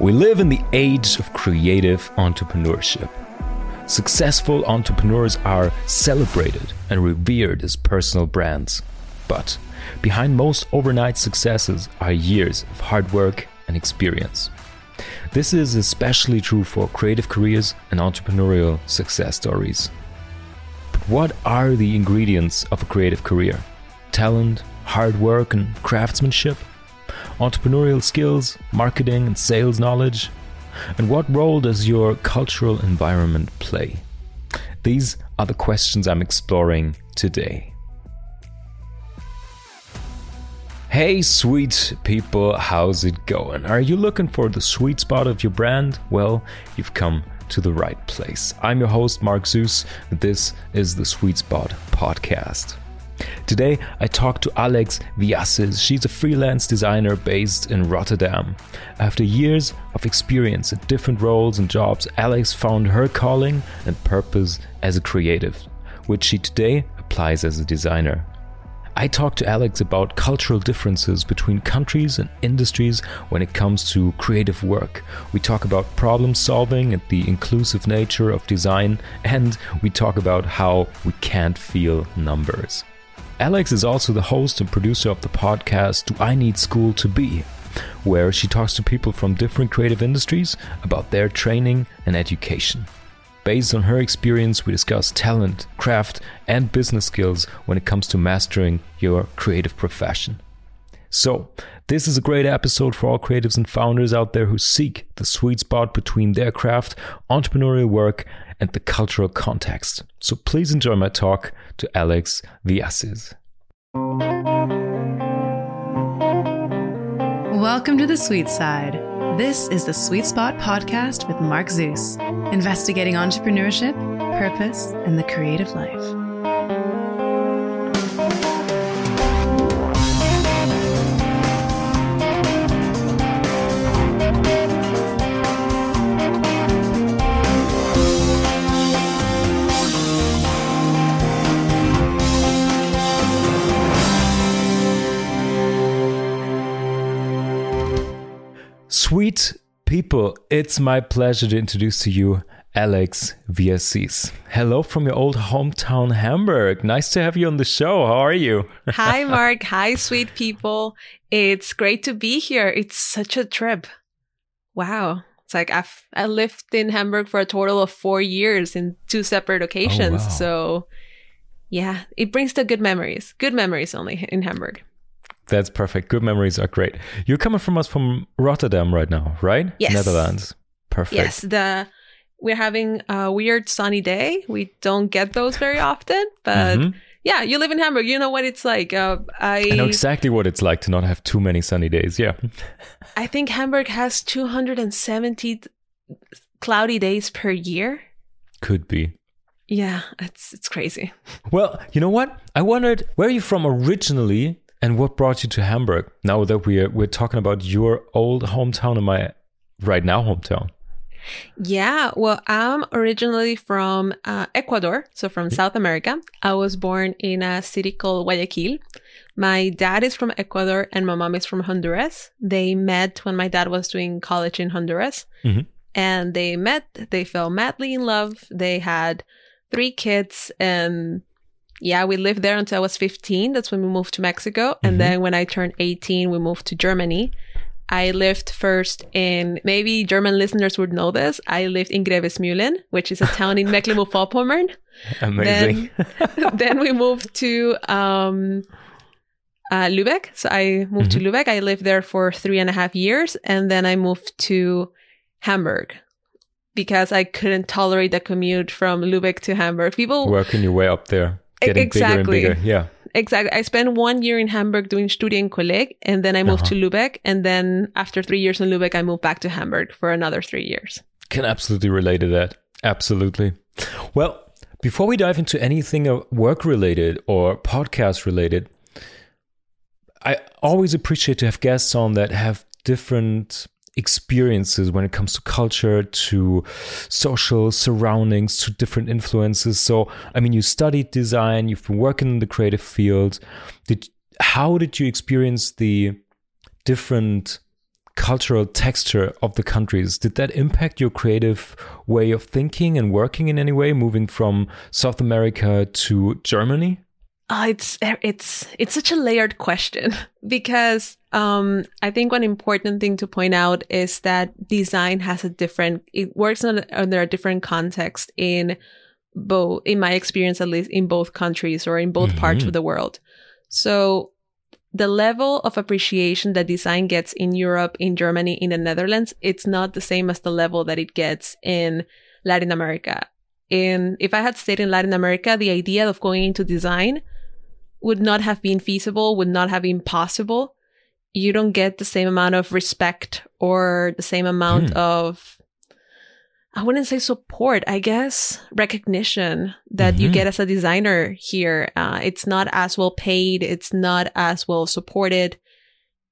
We live in the age of creative entrepreneurship. Successful entrepreneurs are celebrated and revered as personal brands. But behind most overnight successes are years of hard work and experience. This is especially true for creative careers and entrepreneurial success stories. But what are the ingredients of a creative career? Talent, hard work, and craftsmanship? Entrepreneurial skills, marketing and sales knowledge? And what role does your cultural environment play? These are the questions I'm exploring today. Hey, sweet people, how's it going? Are you looking for the sweet spot of your brand? Well, you've come to the right place. I'm your host, Marc Suess. This is the Sweet Spot Podcast. Today, I talked to Alex Villacis. She's a freelance designer based in Rotterdam. After years of experience at different roles and jobs, Alex found her calling and purpose as a creative, which she today applies as a designer. I talked to Alex about cultural differences between countries and industries when it comes to creative work. We talk about problem solving and the inclusive nature of design, and we talk about how we can't feel numbers. Alex is also the host and producer of the podcast Do I Need School to Be? where she talks to people from different creative industries about their training and education. Based on her experience, we discuss talent, craft, and business skills when it comes to mastering your creative profession. So, this is a great episode for all creatives and founders out there who seek the sweet spot between their craft, entrepreneurial work, and the cultural context. So, please enjoy my talk to Alex Villacis. Welcome to the sweet side. This is the Sweet Spot podcast with Marc Suess, investigating entrepreneurship, purpose, and the creative life. Sweet people, it's my pleasure to introduce to you Alex Villacis. Hello from your old hometown, Hamburg. Nice to have you on the show. How are you? Hi, Mark. Hi, sweet people. It's great to be here. It's such a trip. Wow. It's like I've I lived in Hamburg for a total of four years in two separate occasions. Oh, wow. So yeah, it brings the good memories. Good memories only in Hamburg. That's perfect. Good memories are great. You're coming from us from Rotterdam right now, right? Yes. Netherlands. Perfect. Yes, the we're having a weird sunny day. We don't get those very often, but Mhm. yeah, you live in Hamburg. You know what it's like. Uh, I I know exactly what it's like to not have too many sunny days. Yeah. I think Hamburg has 270 cloudy days per year. Could be. Yeah, it's it's crazy. Well, you know what? I wondered where are you from originally and what brought you to Hamburg? Now that we're we're talking about your old hometown and my right now hometown. Yeah, well, I'm originally from uh, Ecuador, so from South America. I was born in a city called Guayaquil. My dad is from Ecuador and my mom is from Honduras. They met when my dad was doing college in Honduras. Mhm. And they met, they fell madly in love. They had three kids and yeah, we lived there until I was 15. That's when we moved to Mexico. And Mhm. then when I turned 18, we moved to Germany. I lived first in, maybe German listeners would know this. I lived in Grevesmühlen, which is a town in Mecklenburg-Vorpommern. Amazing. then we moved to um, uh, Lübeck. So I moved to Lübeck. I lived there for three and a half years. And then I moved to Hamburg because I couldn't tolerate the commute from Lübeck to Hamburg. People Working your way up there. Getting Exactly. bigger and bigger. Yeah. Exactly. I spent one year in Hamburg doing Studienkolleg and then I moved Uh-huh. to Lübeck. And then after three years in Lübeck, I moved back to Hamburg for another three years. Can absolutely relate to that. Absolutely. Well, before we dive into anything work related or podcast related, I always appreciate to have guests on that have different experiences when it comes to culture, to social surroundings, to different influences. So, I mean, you studied design, you've been working in the creative field. Did how did you experience the different cultural texture of the countries, did that impact your creative way of thinking and working in any way, moving from South America to Germany? Uh, it's it's it's such a layered question because um, I think one important thing to point out is that design has a different. It works on, under a different context in both, in my experience at least, in both countries or in both mm-hmm. parts of the world. So the level of appreciation that design gets in Europe, in Germany, in the Netherlands, it's not the same as the level that it gets in Latin America. In if I had stayed in Latin America, the idea of going into design would not have been feasible, would not have been possible. You don't get the same amount of respect or the same amount hmm. of I wouldn't say support, I guess recognition that mm-hmm. you get as a designer here. Uh, it's not as well paid. It's not as well supported.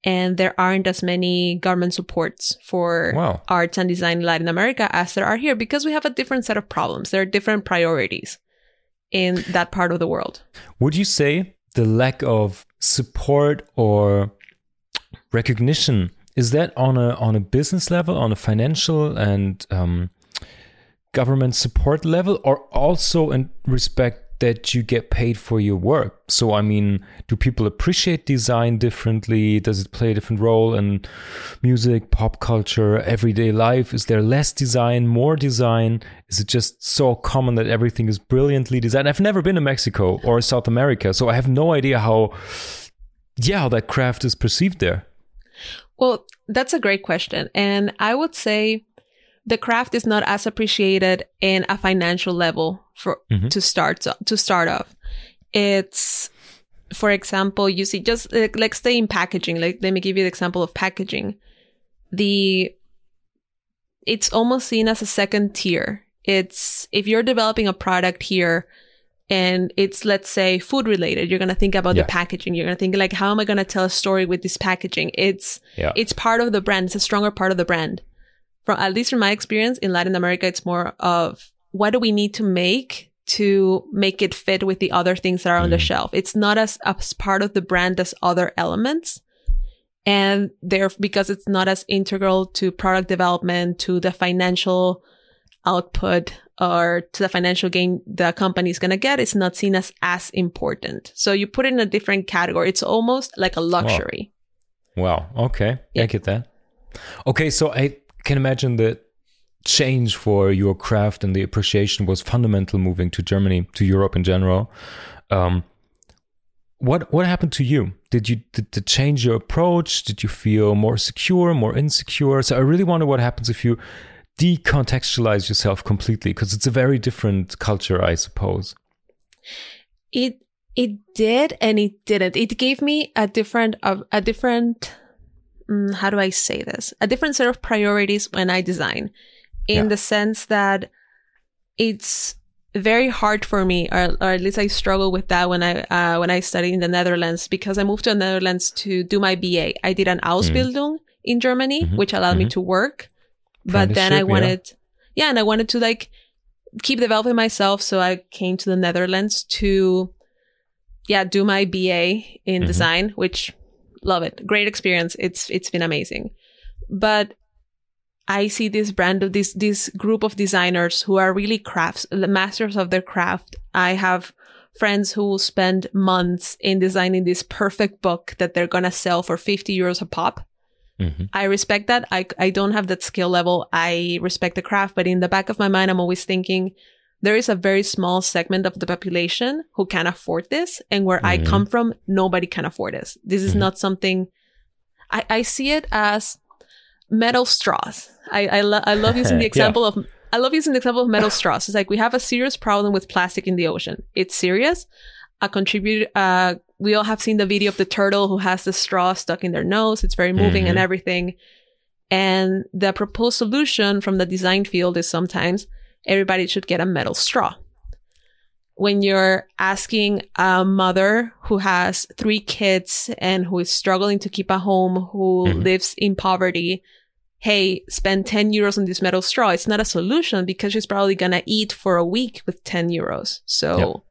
And there aren't as many government supports for wow. arts and design in Latin America as there are here because we have a different set of problems. There are different priorities in that part of the world. Would you say the lack of support or recognition is that on a on a business level, on a financial and um, government support level or also in respect that you get paid for your work. So, I mean, do people appreciate design differently? Does it play a different role in music, pop culture, everyday life? Is there less design, more design? Is it just so common that everything is brilliantly designed? I've never been to Mexico or South America, so I have no idea how, yeah, how that craft is perceived there. Well, that's a great question. And I would say the craft is not as appreciated in a financial level for mm-hmm. to start to start off. It's for example, you see just like, like stay in packaging. Like let me give you the example of packaging. The it's almost seen as a second tier. It's if you're developing a product here and it's let's say food related you're going to think about yeah. the packaging you're going to think like how am i going to tell a story with this packaging it's yeah. it's part of the brand it's a stronger part of the brand from at least from my experience in Latin America, it's more of what do we need to make to make it fit with the other things that are on the mm. shelf. It's not as, as part of the brand as other elements. And there, because it's not as integral to product development, to the financial output or to the financial gain the company is going to get, it's not seen as as important. So you put it in a different category. It's almost like a luxury. Wow. wow. Okay. Yeah. I get that. Okay. So I, can imagine the change for your craft and the appreciation was fundamental moving to Germany, to Europe in general. Um, what what happened to you? Did you did it change your approach? Did you feel more secure, more insecure? So I really wonder what happens if you decontextualize yourself completely, because it's a very different culture, I suppose. It it did and it didn't. It gave me a different a, a different mm, how do I say this? A different set of priorities when I design, in yeah. the sense that it's very hard for me, or, or, at least I struggle with that when I uh, when I studied in the Netherlands because I moved to the Netherlands to do my BA. I did an Ausbildung mm. in Germany, mm-hmm. which allowed mm-hmm. me to work, but then I wanted, yeah. yeah, and I wanted to like keep developing myself, so I came to the Netherlands to, yeah, do my BA in mm-hmm. design, which love it. Great experience. It's it's been amazing. But I see this brand of this this group of designers who are really crafts, the masters of their craft. I have friends who will spend months in designing this perfect book that they're gonna sell for 50 euros a pop. Mm-hmm. I respect that. I I don't have that skill level. I respect the craft, but in the back of my mind, I'm always thinking, there is a very small segment of the population who can afford this. And where mm-hmm. I come from, nobody can afford this. This is mm-hmm. not something I, I see it as metal straws. I, I, lo- I love using the example yeah. of, I love using the example of metal straws. It's like we have a serious problem with plastic in the ocean. It's serious. A contributor, uh, we all have seen the video of the turtle who has the straw stuck in their nose. It's very moving mm-hmm. and everything. And the proposed solution from the design field is sometimes everybody should get a metal straw. When you're asking a mother who has three kids and who is struggling to keep a home, who mm-hmm. lives in poverty, hey, spend 10 euros on this metal straw, it's not a solution because she's probably going to eat for a week with 10 euros. So yep.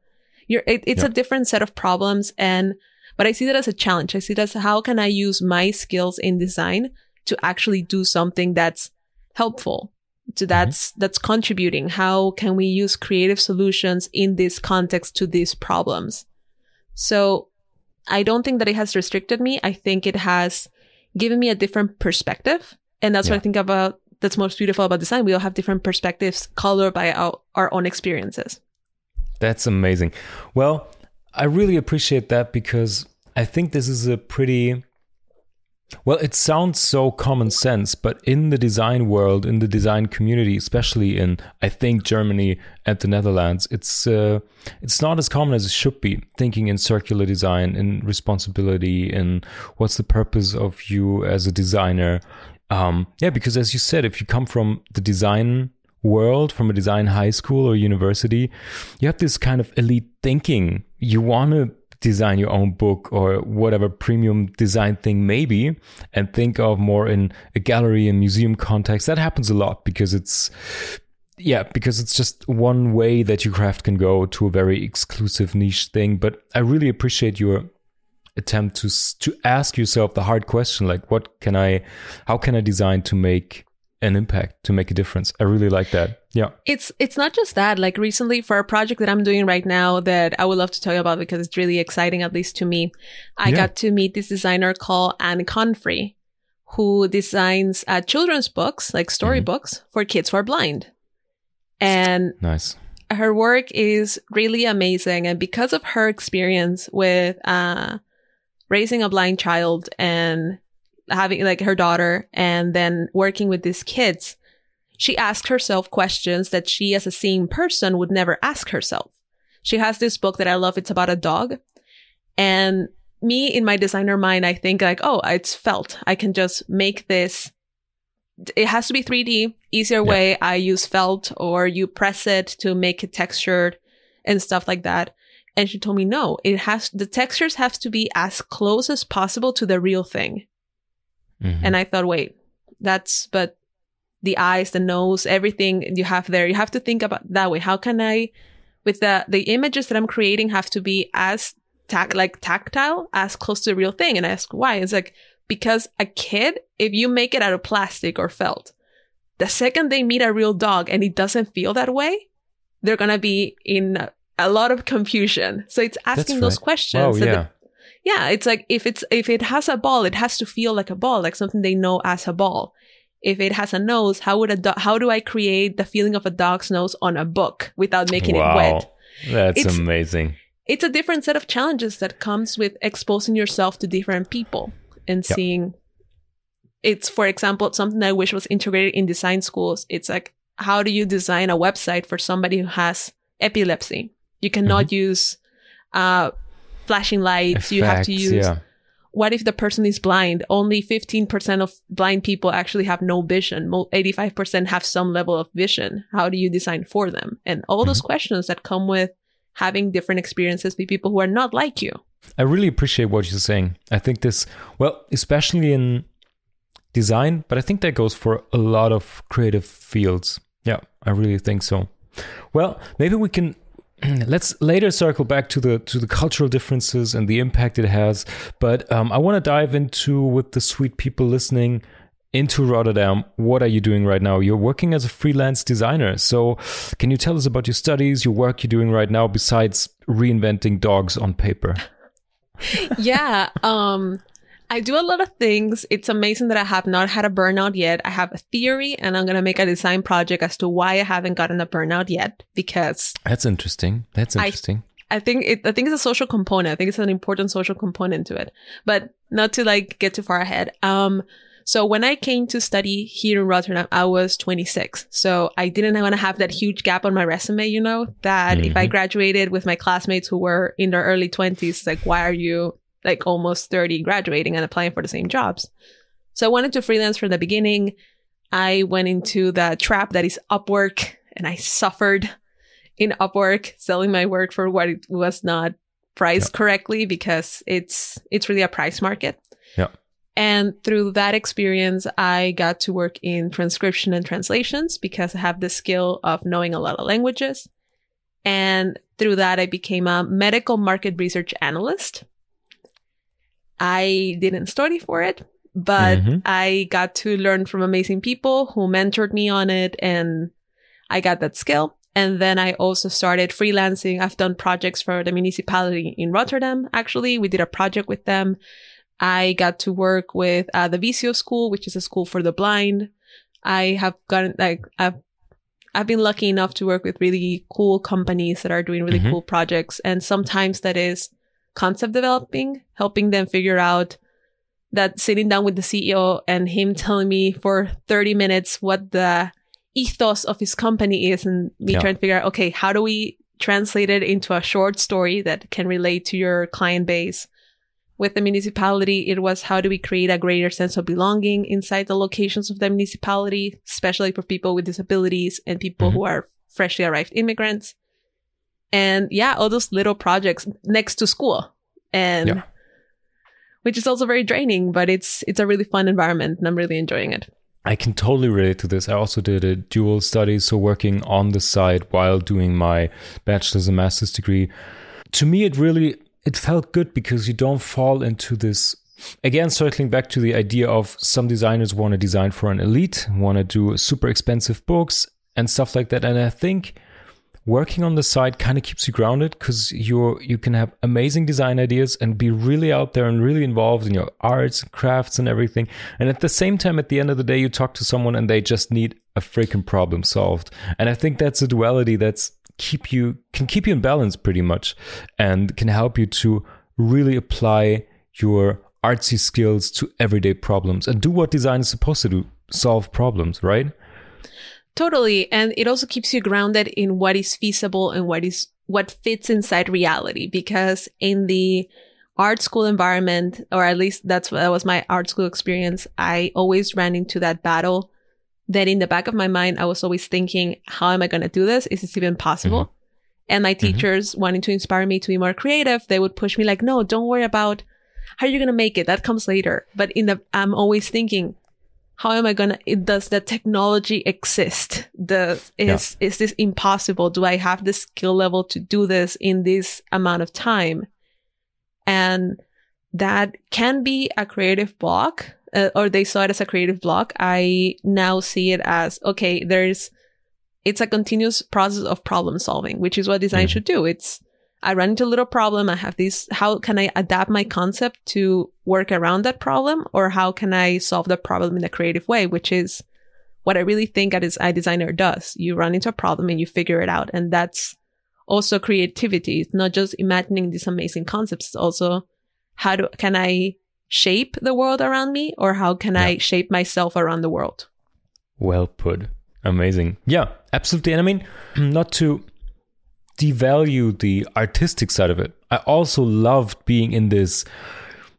You're, it, it's yep. a different set of problems. And, but I see that as a challenge. I see that as how can I use my skills in design to actually do something that's helpful to mm-hmm. that's that's contributing how can we use creative solutions in this context to these problems so i don't think that it has restricted me i think it has given me a different perspective and that's what i think about that's most beautiful about design we all have different perspectives colored by our, our own experiences That's amazing. Well, I really appreciate that because I think this is a pretty well, it sounds so common sense, but in the design world, in the design community, especially in I think Germany and the Netherlands, it's uh, it's not as common as it should be. Thinking in circular design, in responsibility, in what's the purpose of you as a designer. Um, yeah, because as you said, if you come from the design world from a design high school or university, you have this kind of elite thinking. You want to design your own book or whatever premium design thing maybe and think of more in a gallery and museum context. That happens a lot because it's yeah, because it's just one way that your craft can go to a very exclusive niche thing. But I really appreciate your attempt to to ask yourself the hard question like what can I how can I design to make an impact to make a difference. I really like that. Yeah. It's it's not just that. Like recently for a project that I'm doing right now that I would love to tell you about because it's really exciting, at least to me. I Yeah. got to meet this designer called Anne Confrey, who designs uh, children's books, like storybooks for kids who are blind. And Nice. her work is really amazing. And because of her experience with uh, raising a blind child and having like her daughter and then working with these kids, she asked herself questions that she, as a seeing person, would never ask herself. She has this book that I love. It's about a dog. And me in my designer mind, I think like, oh, it's felt. I can just make this. It has to be 3D, easier Yeah. way. I use felt or you press it to make it textured and stuff like that. And she told me, no, it has, the textures have to be as close as possible to the real thing. Mhm. And I thought, wait, that's, but the eyes, the nose, everything you have there, you have to think about that way. How can I, with the, the images that I'm creating have to be as tac, like tactile, as close to the real thing. And I ask why. It's like, because a kid, if you make it out of plastic or felt, the second they meet a real dog and it doesn't feel that way, they're going to be in a, lot of confusion. So it's asking those questions. Oh yeah. Yeah, it's like if it's if it has a ball, it has to feel like a ball, like something they know as a ball. If it has a nose, how would a do- how do I create the feeling of a dog's nose on a book without making it wet? That's It's- amazing. It's a different set of challenges that comes with exposing yourself to different people and Yeah. seeing. It's for example something that I wish was integrated in design schools. It's like how do you design a website for somebody who has epilepsy? You cannot Mm-hmm. use uh, flashing lights. you have to use yeah. what if the person is blind? Only 15% of blind people actually have no vision. 85% have some level of vision. How do you design for them? And all those Mm-hmm. questions that come with having different experiences with people who are not like you. I really appreciate what you're saying. I think this, well, especially in design, but I think that goes for a lot of creative fields. Yeah, I really think so. Well, maybe we can let's later circle back to the to the cultural differences and the impact it has. But um, I want to dive into with the sweet people listening into Rotterdam. What are you doing right now? You're working as a freelance designer. So, can you tell us about your studies, your work you're doing right now, besides reinventing dogs on paper? yeah. Um, I do a lot of things. It's amazing that I have not had a burnout yet. I have a theory and I'm going to make a design project as to why I haven't gotten a burnout yet because That's interesting. That's interesting. I think it, I think it's a social component. I think it's an important social component to it, but not to like get too far ahead. Um, so when I came to study here in Rotterdam, I was 26. So I didn't want to have that huge gap on my resume, you know, that if I Mhm. graduated with my classmates who were in their early 20s, like, why are you like almost 30 graduating and applying for the same jobs? So I wanted to freelance from the beginning. I went into the trap that is Upwork and I suffered in Upwork selling my work for what it was not priced correctly because it's it's really a price market. Yeah. And through that experience, I got to work in transcription and translations because I have the skill of knowing a lot of languages. And through that, I became a medical market research analyst. I didn't study for it, but Mhm. I got to learn from amazing people who mentored me on it and I got that skill. And then I also started freelancing. I've done projects for the municipality in Rotterdam. Actually, we did a project with them. I got to work with uh, the Visio School, which is a school for the blind. I have gotten like I've I've been lucky enough to work with really cool companies that are doing really Mhm. cool projects, and sometimes that is concept developing, helping them figure out that sitting down with the CEO and him telling me for 30 minutes what the ethos of his company is and me Yeah. trying to figure out, okay, how do we translate it into a short story that can relate to your client base? With the municipality, it was how do we create a greater sense of belonging inside the locations of the municipality, especially for people with disabilities and people Mhm. who are freshly arrived immigrants. And yeah, all those little projects next to school. And Yeah. which is also very draining, but it's it's a really fun environment and I'm really enjoying it. I can totally relate to this. I also did a dual study, so working on the side while doing my bachelor's and master's degree. To me, it really it felt good because you don't fall into this. Again, circling back to the idea of some designers want to design for an elite, want to do super expensive books and stuff like that. And I think working on the side kind of keeps you grounded because you you can have amazing design ideas and be really out there and really involved in your arts and crafts and everything. And at the same time at the end of the day you talk to someone and they just need a freaking problem solved. And i think that's a duality that's keep you can keep you in balance pretty much and can help you to really apply your artsy skills to everyday problems and do what design is supposed to do solve problems right Totally. And it also keeps you grounded in what is feasible and what is what fits inside reality because in the art school environment, or at least that's what that was my art school experience, I always ran into that battle that in the back of my mind, I was always thinking, how am I going to do this? Is this even possible? Mm-hmm. And my mm-hmm. teachers wanting to inspire me to be more creative, they would push me like, no, don't worry about how you're going to make it. That comes later. But in the, I'm always thinking, how am I gonna? Does the technology exist? Does is is this impossible? Do I have the skill level to do this in this amount of time? And that can be a creative block, uh, or they saw it as a creative block. I now see it as okay. There's it's a continuous process of problem solving, which is what design Mhm. should do. It's I run into a little problem. I have this. How can I adapt my concept to work around that problem? Or how can I solve the problem in a creative way? Which is what I really think a, des- a designer does. You run into a problem and you figure it out. And that's also creativity. It's not just imagining these amazing concepts. It's also how do, can I shape the world around me or how can I shape myself around the world? Well put. Amazing. Yeah, absolutely. And I mean, not to devalue the artistic side of it, I also loved being in this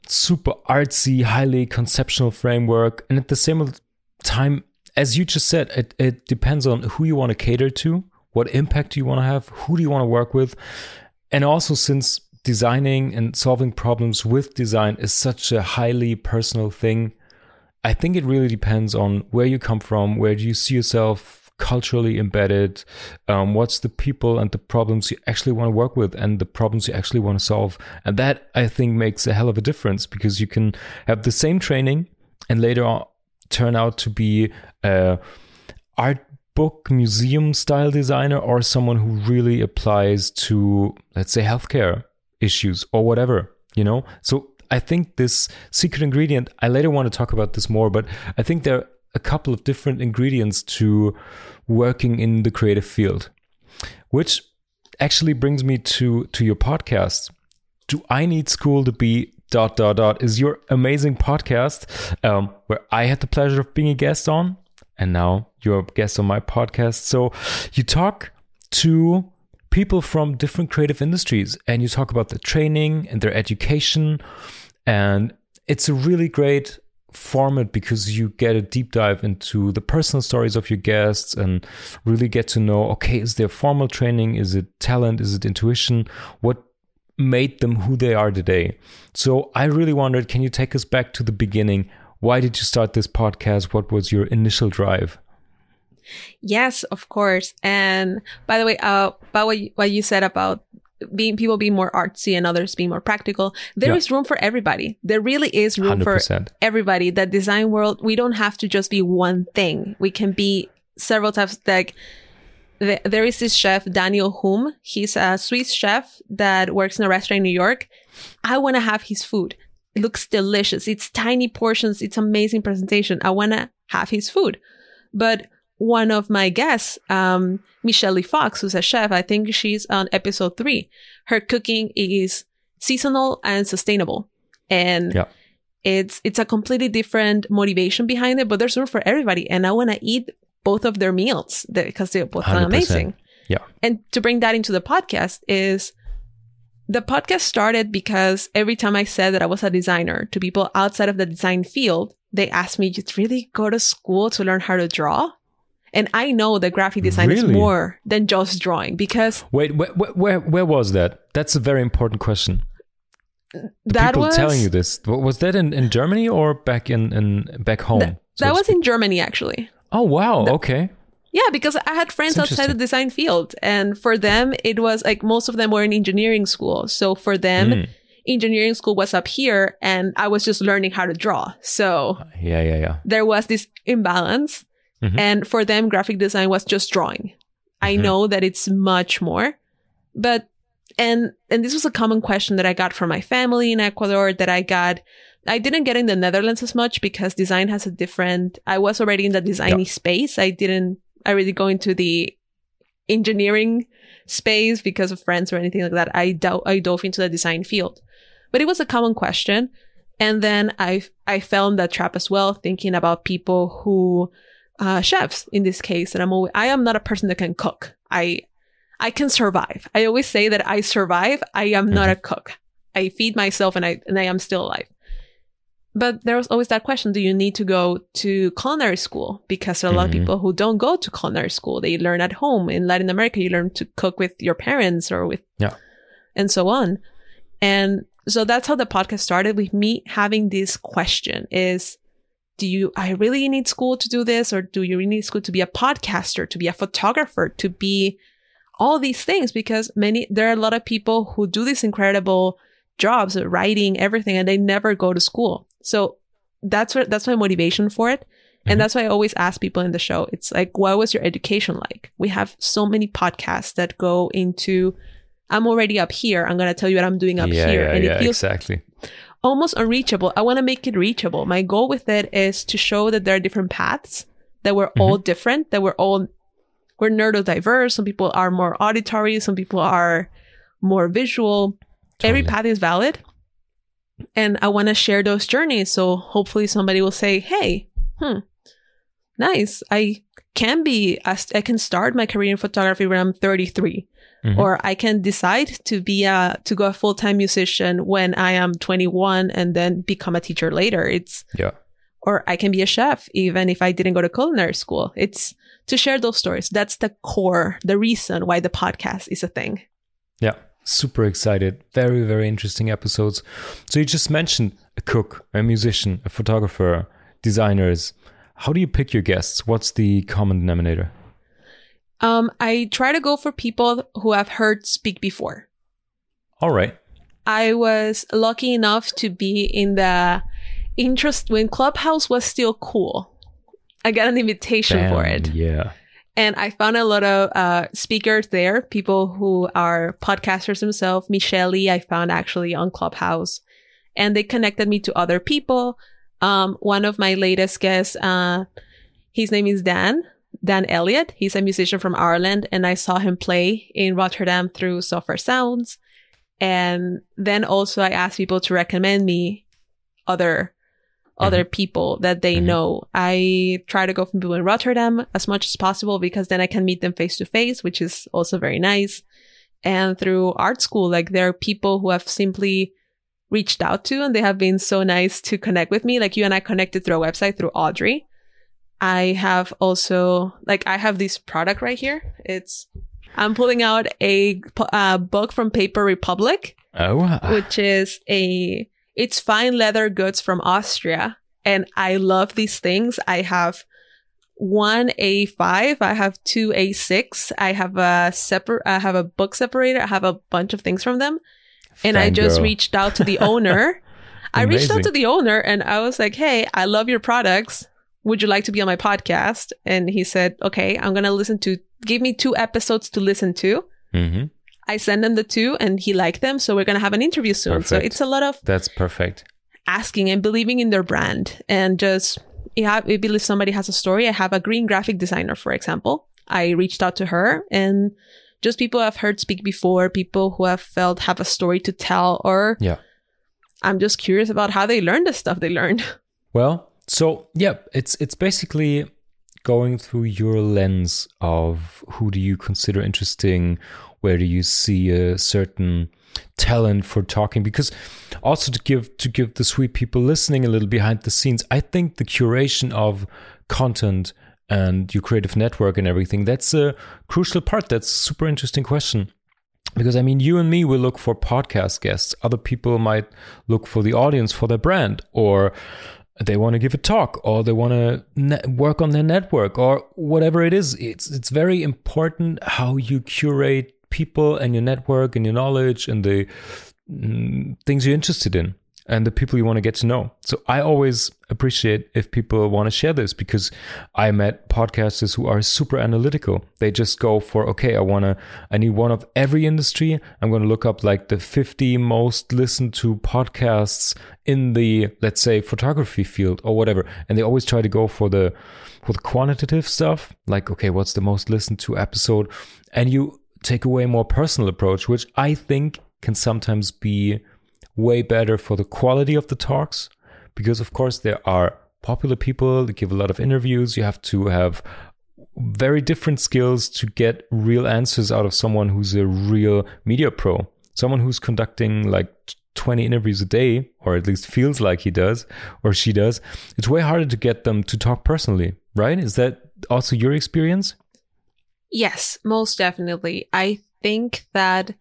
super artsy, highly conceptual framework. And at the same time, as you just said, it, it depends on who you want to cater to, what impact do you want to have, who do you want to work with. And also, since designing and solving problems with design is such a highly personal thing, I think it really depends on where you come from, where do you see yourself culturally embedded, um, what's the people and the problems you actually want to work with, and the problems you actually want to solve. And that I think makes a hell of a difference because you can have the same training and later on turn out to be a art book museum style designer or someone who really applies to let's say healthcare issues or whatever you know so i think this secret ingredient i later want to talk about this more but i think there a couple of different ingredients to working in the creative field which actually brings me to to your podcast. Do i need school to be dot dot dot is your amazing podcast um, where i had the pleasure of being a guest on and now you're a guest on my podcast. So you talk to people from different creative industries and you talk about their training and their education and it's a really great format because you get a deep dive into the personal stories of your guests and really get to know okay is there formal training? Is it talent? Is it intuition? What made them who they are today? So i really wondered can you take us back to the beginning? Why did you start this podcast? What was your initial drive? Yes, of course. And by the way, uh, about what you, what you said about being people being more artsy and others being more practical. There is Yeah. room for everybody. There really is room for 100%. everybody. That design world, we don't have to just be one thing. We can be several types. Like th- there is this chef Daniel Humm. He's a Swiss chef that works in a restaurant in New York. I want to have his food. It looks delicious. It's tiny portions. It's amazing presentation. I want to have his food. But one of my guests, um, Michelle Lee Fox, who's a chef, I think she's on episode three. Her cooking is seasonal and sustainable. And Yeah. it's it's a completely different motivation behind it, but there's room for everybody. And I want to eat both of their meals because they're both 100%. amazing. Yeah. And to bring that into the podcast is the podcast started because every time I said that I was a designer to people outside of the design field, they asked me, you really go to school to learn how to draw? And I know that graphic design is more than just drawing because Wait, where, where, where, where was that? That's a very important question. The that people was telling you this was that in, in Germany or back in, in back home? that, so that was in Germany actually. Oh wow! okay. Yeah, because I had friends outside the design field, and for them, it was like most of them were in engineering school. So for them, Mm. engineering school was up here, and I was just learning how to draw. So Yeah, yeah, yeah. there was this imbalance, Mhm. and for them, graphic design was just drawing. I Mhm. know that it's much more, but and and this was a common question that I got from my family in Ecuador that I got. I didn't get in the Netherlands as much because design has a different. I was already in the designy space. I didn't. I really go into the engineering space because of friends or anything like that. I do- I dove into the design field, but it was a common question. And then I I fell in that trap as well, thinking about people who uh, chefs in this case. And I'm always, I am not a person that can cook. I I can survive. I always say that I survive. I am not a cook. I feed myself and I and I am still alive. But there was always that question: Do you need to go to culinary school? Because there are a lot Mhm. of people who don't go to culinary school. They learn at home. In Latin America, you learn to cook with your parents or with Yeah. and so on. And so that's how the podcast started with me having this question is do you I really need school to do this or do you really need school to be a podcaster, to be a photographer, to be all these things because many there are a lot of people who do these incredible jobs uh, writing everything and they never go to school. So that's what that's my motivation for it. And mm-hmm. that's why I always ask people in the show. It's like, what was your education like? We have so many podcasts that go into I'm already up here. I'm going to tell you what I'm doing up yeah, here. yeah, and yeah, it feels exactly. Almost unreachable. I want to make it reachable. My goal with it is to show that there are different paths, that we're Mm-hmm. all different, that we're all we're neurodiverse. Some people are more auditory, some people are more visual. Every path is valid. And I want to share those journeys. So hopefully somebody will say, Hey, hmm, nice. I can be, I can start my career in photography when I'm 33 Mhm. or I can decide to be a to go a full time musician when I am 21 and then become a teacher later. It's Yeah. or I can be a chef even if I didn't go to culinary school. It's to share those stories. That's the core, the reason why the podcast is a thing. Yeah, super excited. Very, very interesting episodes. So you just mentioned a cook, a musician, a photographer, designers. How do you pick your guests? What's the common denominator? Um, I try to go for people who I've heard speak before. All right. I was lucky enough to be in the interest when Clubhouse was still cool. I got an invitation for it. Yeah. And I found a lot of uh, speakers there, people who are podcasters themselves. Michelle, I found actually on Clubhouse, and they connected me to other people. Um, one of my latest guests, uh, his name is Dan, Dan Elliott. He's a musician from Ireland, and I saw him play in Rotterdam through Sofar Sounds. And then also I asked people to recommend me other other people that they Mhm. know. I try to go from people in Rotterdam as much as possible because then I can meet them face to face, which is also very nice. And through art school, like there are people who have simply reached out to and they have been so nice to connect with me. Like you and I connected through a website through Audrey. I have also, like, I have this product right here. It's, I'm pulling out a uh, book from Paper Republic Oh, which is a it's fine leather goods from Austria. And I love these things. I have one A5. I have two A6. I have a separate, I have a book separator. I have a bunch of things from them. And I just reached out to the owner. I reached out to the owner and I was like, Hey, I love your products. Would you like to be on my podcast? And he said, Okay, I'm going to listen to, give me two episodes to listen to. hmm I send him the two and he liked them. So we're going to have an interview soon. So it's a lot of That's perfect. asking and believing in their brand and just yeah I believe somebody has a story. I have a green graphic designer, for example. I reached out to her and just people I've heard speak before, people who have felt have a story to tell, or Yeah. I'm just curious about how they learned the stuff they learned. Well, so yeah, it's it's basically going through your lens of who do you consider interesting, where do you see a certain talent for talking? Because also to give to give the sweet people listening a little behind the scenes i think the curation of content and your creative network and everything that's a crucial part. That's a super interesting question. Because I mean, you and me will look for podcast guests. Other people might look for the audience for their brand, or they want to give a talk, or they want to ne- work on their network, or whatever it is. It's it's very important how you curate people and your network and your knowledge and the mm, things you're interested in and the people you want to get to know. So I always appreciate if people want to share this because I met podcasters who are super analytical. They just go for, okay, I want to, I need one of every industry. I'm going to look up like the 50 most listened to podcasts in the, let's say, photography field or whatever. And they always try to go for the, for the quantitative stuff. Like, okay, what's the most listened to episode? And you take away a more personal approach, which I think can sometimes be way better for the quality of the talks because of course there are popular people that give a lot of interviews. You have to have very different skills to get real answers out of someone who's a real media pro. Someone who's conducting like 20 interviews a day or at least feels like he does or she does it's way harder to get them to talk personally right? Is that also your experience? Yes, most definitely. I think that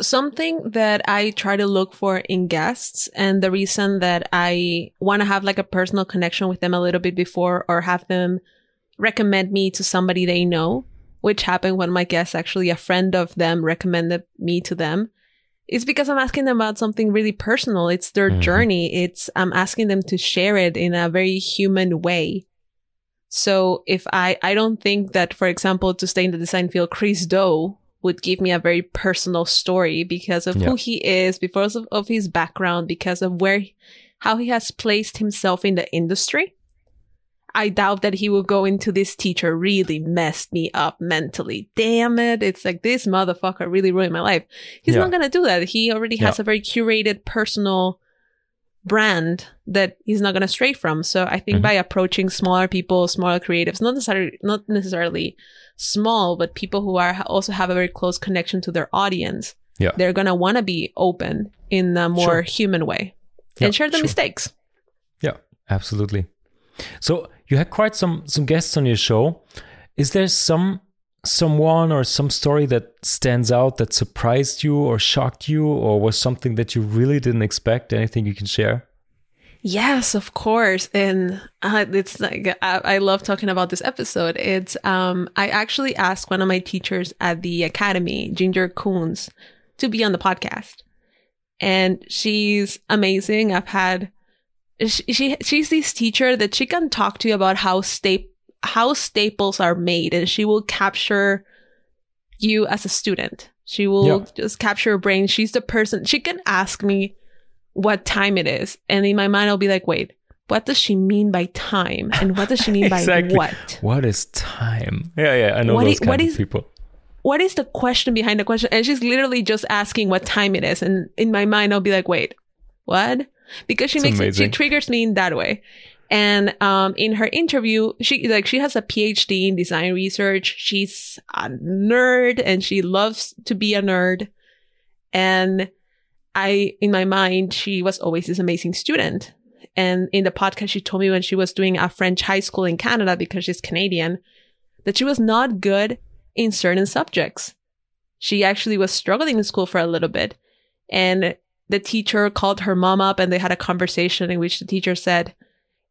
something that I try to look for in guests and the reason that I want to have like a personal connection with them a little bit before or have them recommend me to somebody they know, which happened when my guest actually a friend of them recommended me to them. Is because I'm asking them about something really personal. It's their Mhm. journey. It's I'm asking them to share it in a very human way. So if I, I don't think that, for example, to stay in the design field, Chris Do would give me a very personal story because of Yeah. who he is, because of, of his background, because of where, how he has placed himself in the industry. I doubt that he will go into this teacher really messed me up mentally. Damn it. It's like this motherfucker really ruined my life. He's Yeah. not going to do that. He already has Yeah. a very curated personal brand that he's not going to stray from. So I think Mhm. by approaching smaller people, smaller creatives, not necessarily, not necessarily small, but people who are also have a very close connection to their audience, Yeah. they're going to want to be open in a more Sure. human way Yeah, and share the sure. mistakes. Yeah, absolutely. So you had quite some some guests on your show. Is there some someone or some story that stands out that surprised you or shocked you or was something that you really didn't expect? Anything you can share? Yes, of course. And uh, it's like, I, I love talking about this episode. It's, um, I actually asked one of my teachers at the academy, Ginger Coons, to be on the podcast. And she's amazing. I've had, she, she she's this teacher that she can talk to you about how sta- how staples are made and she will capture you as a student. She will Yeah. just capture your brain. She's the person, she can ask me what time it is. And in my mind, I'll be like, wait, what does she mean by time? And what does she mean Exactly. by what? What is time? Yeah, yeah, I know What those is- kind what of is- people. What is the question behind the question? And she's literally just asking what time it is. And in my mind, I'll be like, wait, what? Because she It's makes it, she triggers me in that way. And um, in her interview, she like she has a PhD in design research. She's a nerd and she loves to be a nerd. And I, in my mind, she was always this amazing student. And in the podcast, she told me when she was doing a French high school in Canada because she's Canadian, that she was not good in certain subjects. She actually was struggling in school for a little bit. And the teacher called her mom up and they had a conversation in which the teacher said,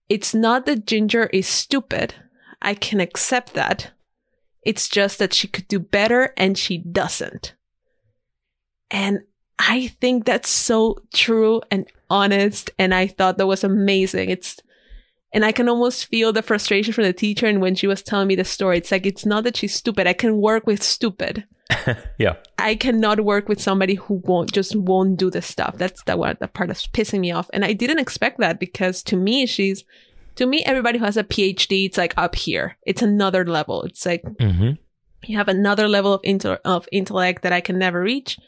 it's not that Ginger is stupid. I can accept that. It's just that she could do better and she doesn't. And I think that's so true and honest. And I thought that was amazing. It's, and I can almost feel the frustration from the teacher. And when she was telling me the story, it's like, it's not that she's stupid. I can work with stupid. yeah. I cannot work with somebody who won't just won't do the stuff. That's the one the part that's pissing me off. And I didn't expect that because to me, she's to me, everybody who has a PhD, it's like up here. It's another level. It's like Mm-hmm. you have another level of inter- of intellect that I can never reach.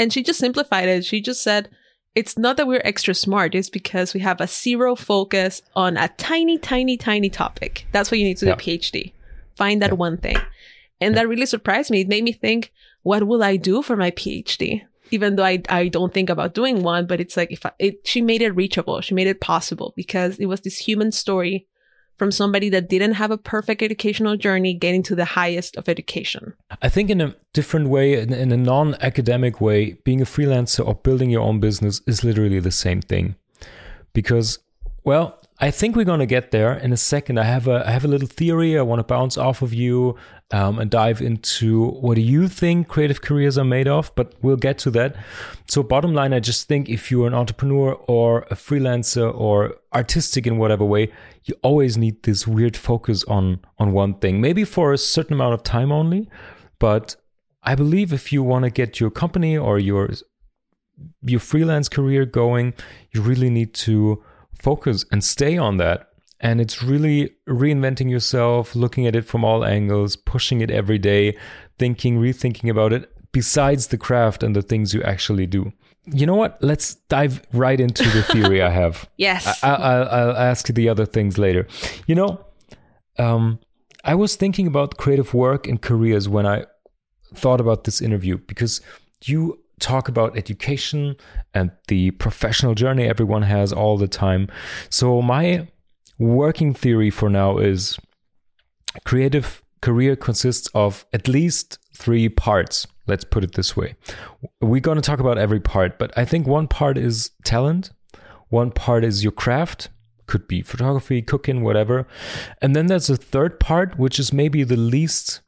And she just simplified it. She just said, it's not that we're extra smart. It's because we have a zero focus on a tiny, tiny, tiny topic. That's what you need to Yeah. do a PhD. Find that Yeah. one thing. And that really surprised me. It made me think, what will I do for my PhD? Even though I, I don't think about doing one, but it's like if I, it, she made it reachable, she made it possible because it was this human story from somebody that didn't have a perfect educational journey getting to the highest of education. I think in a different way, in, a non-academic way, being a freelancer or building your own business is literally the same thing. Because, well, I think we're gonna get there in a second. I have a I have a little theory I want to bounce off of you um, and dive into what do you think creative careers are made of. But we'll get to that. So, bottom line, I just think if you're an entrepreneur or a freelancer or artistic in whatever way, you always need this weird focus on on one thing. Maybe for a certain amount of time only, but I believe if you want to get your company or your your freelance career going, you really need to focus and stay on that. And it's really reinventing yourself, looking at it from all angles, pushing it every day, thinking, rethinking about it, besides the craft and the things you actually do. You know what? Let's dive right into the theory I have. Yes. I, I'll, I'll ask you the other things later. You know, um, I was thinking about creative work and careers when I thought about this interview because you talk about education and the professional journey everyone has all the time. So, my working theory for now is creative career consists of at least three parts. Let's put it this way. We're going to talk about every part, but I think one part is talent, one part is your craft, could be photography, cooking, whatever. And then there's a third part, which is maybe the least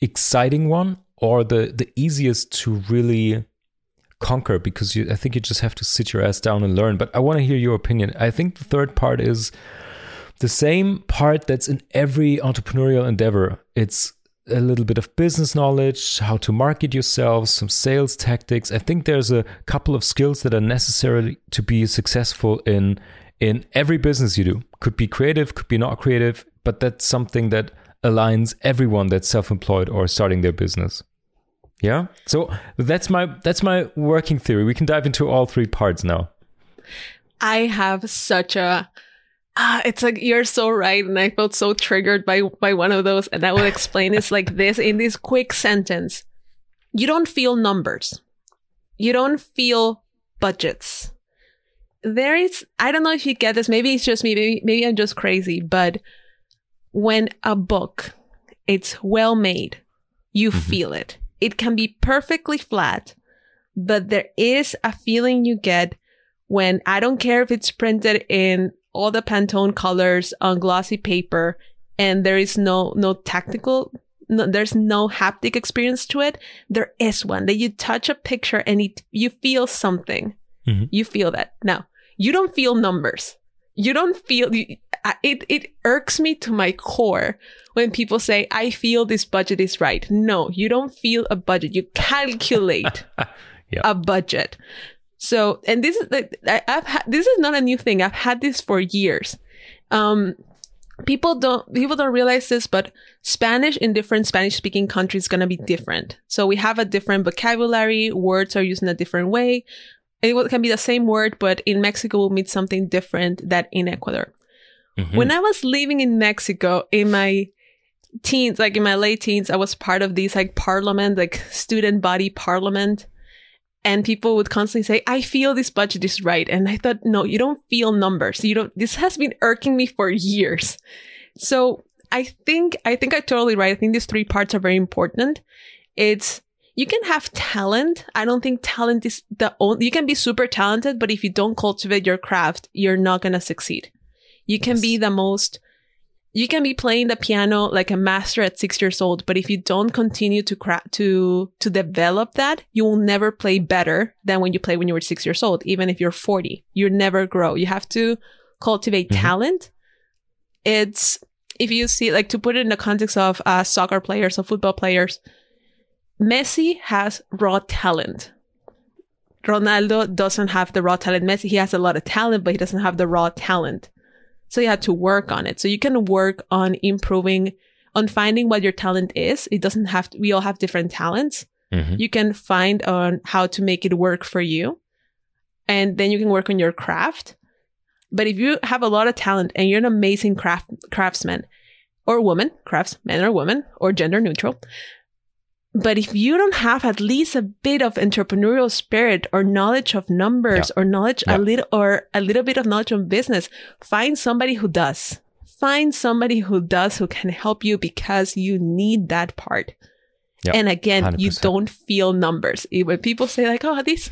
exciting one or the, the easiest to really conquer because you, I think you just have to sit your ass down and learn. But I want to hear your opinion. I think the third part is the same part that's in every entrepreneurial endeavor. It's a little bit of business knowledge, how to market yourself, some sales tactics. I think there's a couple of skills that are necessary to be successful in in every business you do. Could be creative, could be not creative, but that's something that aligns everyone that's self-employed or starting their business. Yeah? So that's my that's my working theory. We can dive into all three parts now. I have such a ah, it's like you're so right, and I felt so triggered by by one of those, and I will explain it's like this in this quick sentence. You don't feel numbers. You don't feel budgets. There is I don't know if you get this, maybe it's just me, maybe maybe I'm just crazy, but when a book it's well made, you feel it. It can be perfectly flat, but there is a feeling you get when I don't care if it's printed in all the Pantone colors on glossy paper and there is no no tactical no, there's no haptic experience to it. There is one that you touch a picture and it, you feel something. Mhm. You feel that. Now, you don't feel numbers. You don't feel you, it. It irks me to my core when people say, "I feel this budget is right." No, you don't feel a budget. You calculate Yeah. a budget. So, and this is like I- I've had this is not a new thing. I've had this for years. Um, people don't people don't realize this, but Spanish in different Spanish speaking countries is gonna be different. So we have a different vocabulary. Words are used in a different way. It can be the same word, but in Mexico will mean something different than in Ecuador. Mhm. When I was living in Mexico in my teens, like in my late teens, I was part of these like parliament, like student body parliament. And people would constantly say, I feel this budget is right. And I thought, no, you don't feel numbers. You don't, this has been irking me for years. So I think, I think I'm totally right. I think these three parts are very important. It's, you can have talent. I don't think talent is the only, you can be super talented, but if you don't cultivate your craft, you're not going to succeed. You can be the most, you can be playing the piano like a master at six years old, but if you don't continue to cra- to, to develop that, you will never play better than when you play when you were six years old. Even if you're 40, you never grow. You have to cultivate Mhm. talent. It's, if you see, like to put it in the context of uh, soccer players or football players, Messi has raw talent. Ronaldo doesn't have the raw talent. Messi, he has a lot of talent, but he doesn't have the raw talent. So you have to work on it. So you can work on improving, on finding what your talent is. It doesn't have to, we all have different talents. Mhm. You can find on how to make it work for you. And then you can work on your craft. But if you have a lot of talent and you're an amazing craft craftsman or woman, craftsman or woman or gender neutral, but if you don't have at least a bit of entrepreneurial spirit or knowledge of numbers or knowledge Yeah. a little or a little bit of knowledge on business, find somebody who does. Find somebody who does who can help you because you need that part. Yeah, and again, you 100%. don't feel numbers. When people say like, "Oh, this,"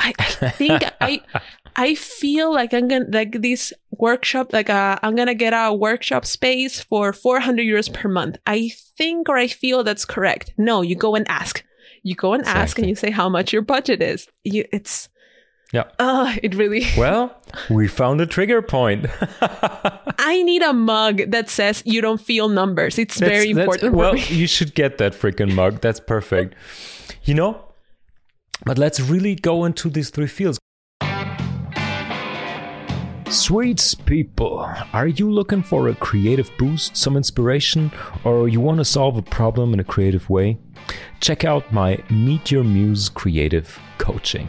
I, I think I I feel like I'm gonna like this workshop, like uh, I'm gonna get a workshop space for 400 euros per month. I think or I feel that's correct. No, you go and ask. You go and ask and you say how much your budget is. You, it's Yeah. oh, it really. Well, we found a trigger point. I need a mug that says you don't feel numbers. It's very That's- that's- important. Well, you should get that freaking mug. That's perfect. You know, but let's really go into these three fields. Sweets people, are you looking for a creative boost, some inspiration, or you want to solve a problem in a creative way? Check out my Meet Your Muse Creative Coaching.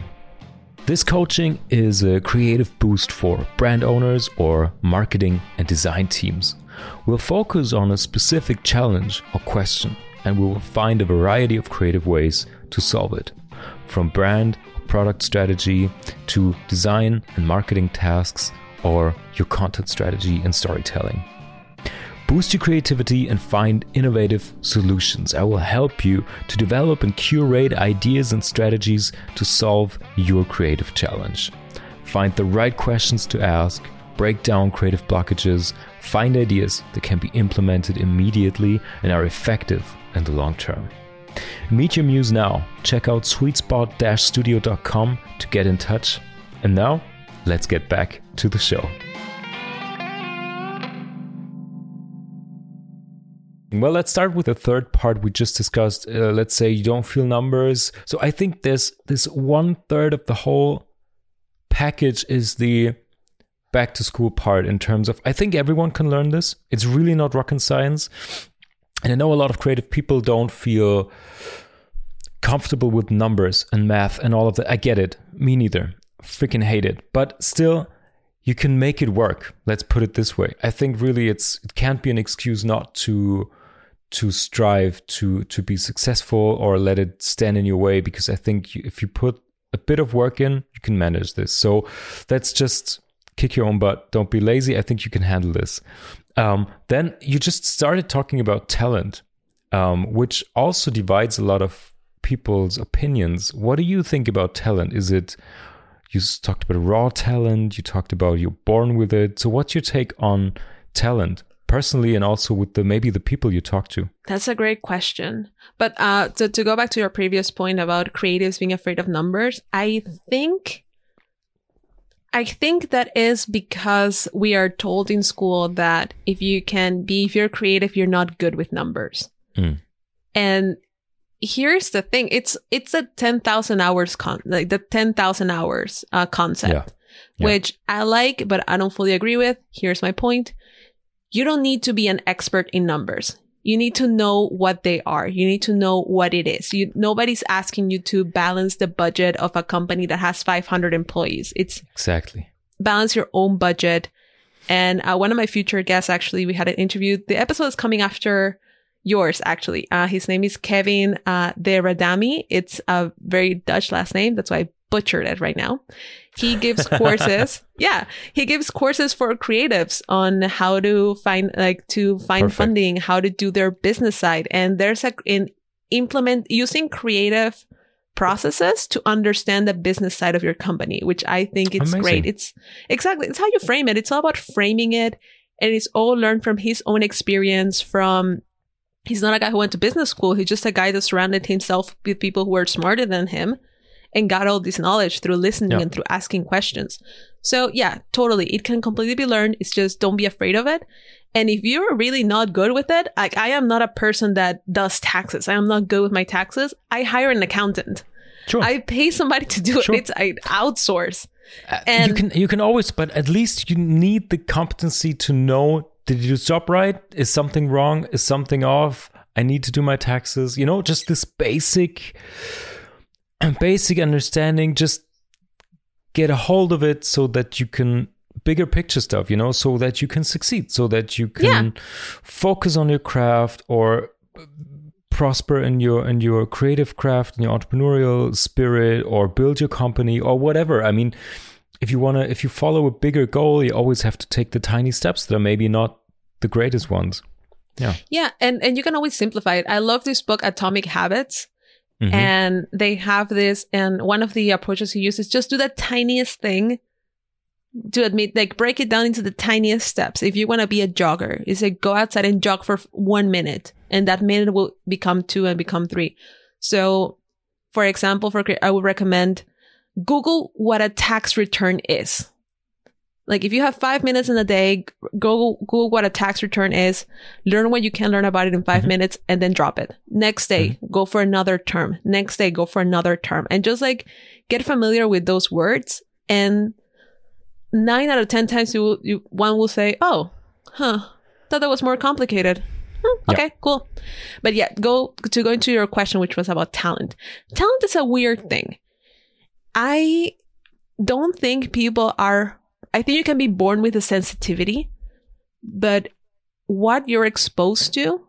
This coaching is a creative boost for brand owners or marketing and design teams. We'll focus on a specific challenge or question, and we will find a variety of creative ways to solve it. From brand, product strategy to design and marketing tasks, or your content strategy and storytelling. Boost your creativity and find innovative solutions. I will help you to develop and curate ideas and strategies to solve your creative challenge. Find the right questions to ask, break down creative blockages, find ideas that can be implemented immediately and are effective in the long term. Meet your muse now. Check out sweetspot-studio.com to get in touch. And now, let's get back to the show. Well, let's start with the third part we just discussed. Uh, let's say you don't feel numbers. So I think there's this one third of the whole package is the back to school part in terms of I think everyone can learn this. It's really not rocket science. And I know a lot of creative people don't feel comfortable with numbers and math and all of that. I get it. Me neither. Freaking hate it. But still, you can make it work. Let's put it this way. I think really it's it can't be an excuse not to to strive to to be successful or let it stand in your way because I think you, if you put a bit of work in, you can manage this. So let's just kick your own butt. Don't be lazy. I think you can handle this. Um, then you just started talking about talent, um, which also divides a lot of people's opinions. What do you think about talent? Is it you talked about raw talent? You talked about you're born with it. So what's your take on talent personally, and also with the maybe the people you talk to? That's a great question. But uh, to, to go back to your previous point about creatives being afraid of numbers, I think, I think that is because we are told in school that if you can be, if you're creative, you're not good with numbers. Mm. And here's the thing: it's it's a ten thousand hours con, like the ten thousand hours uh, concept, Yeah. Yeah. which I like, but I don't fully agree with. Here's my point: you don't need to be an expert in numbers. You need to know what they are. You need to know what it is. You, nobody's asking you to balance the budget of a company that has 500 employees. It's Exactly. balance your own budget. And uh, one of my future guests, actually, we had an interview. The episode is coming after yours, actually. Uh, his name is Kevin uh, De Radami. It's a very Dutch last name. That's why I butchered it right now. He gives courses. yeah, he gives courses for creatives on how to find, like, to find Perfect. funding, how to do their business side. And there's a in implement using creative processes to understand the business side of your company, which I think it's Amazing. great. It's exactly, it's how you frame it. It's all about framing it. And it's all learned from his own experience from, he's not a guy who went to business school. He's just a guy that surrounded himself with people who were smarter than him and got all this knowledge through listening Yeah. and through asking questions. So yeah, totally. It can completely be learned. It's just don't be afraid of it. And if you're really not good with it, like I am not a person that does taxes. I am not good with my taxes. I hire an accountant. Sure. I pay somebody to do Sure. it. It's I outsource. Uh, you and- can you can always, but at least you need the competency to know: did you job right? Is something wrong? Is something off? I need to do my taxes. You know, just this basic, basic understanding. Just get a hold of it so that you can bigger picture stuff. You know, so that you can succeed, so that you can focus on your craft or prosper in your in your creative craft in your entrepreneurial spirit or build your company or whatever i mean if you want to if you follow a bigger goal you always have to take the tiny steps that are maybe not the greatest ones yeah Yeah, and and you can always simplify it. I love this book, Atomic Habits, Mhm. and they have this. And one of the approaches he uses is just do the tiniest thing to admit, like break it down into the tiniest steps. If you want to be a jogger, is like go outside and jog for one minute, and that minute will become two and become three. So, for example, for I would recommend Google what a tax return is. Like if you have five minutes in a day, g- go Google what a tax return is, learn what you can learn about it in 5 Mhm. minutes, and then drop it. Next day, go for another term. Next day, go for another term, and just like get familiar with those words. And nine out of ten times, you, will- you one will say, "Oh, huh, thought that was more complicated." Hmm, Yeah. okay, cool. But yeah, go to go into your question, which was about talent. Talent is a weird thing. I don't think people are. I think you can be born with a sensitivity, but what you're exposed to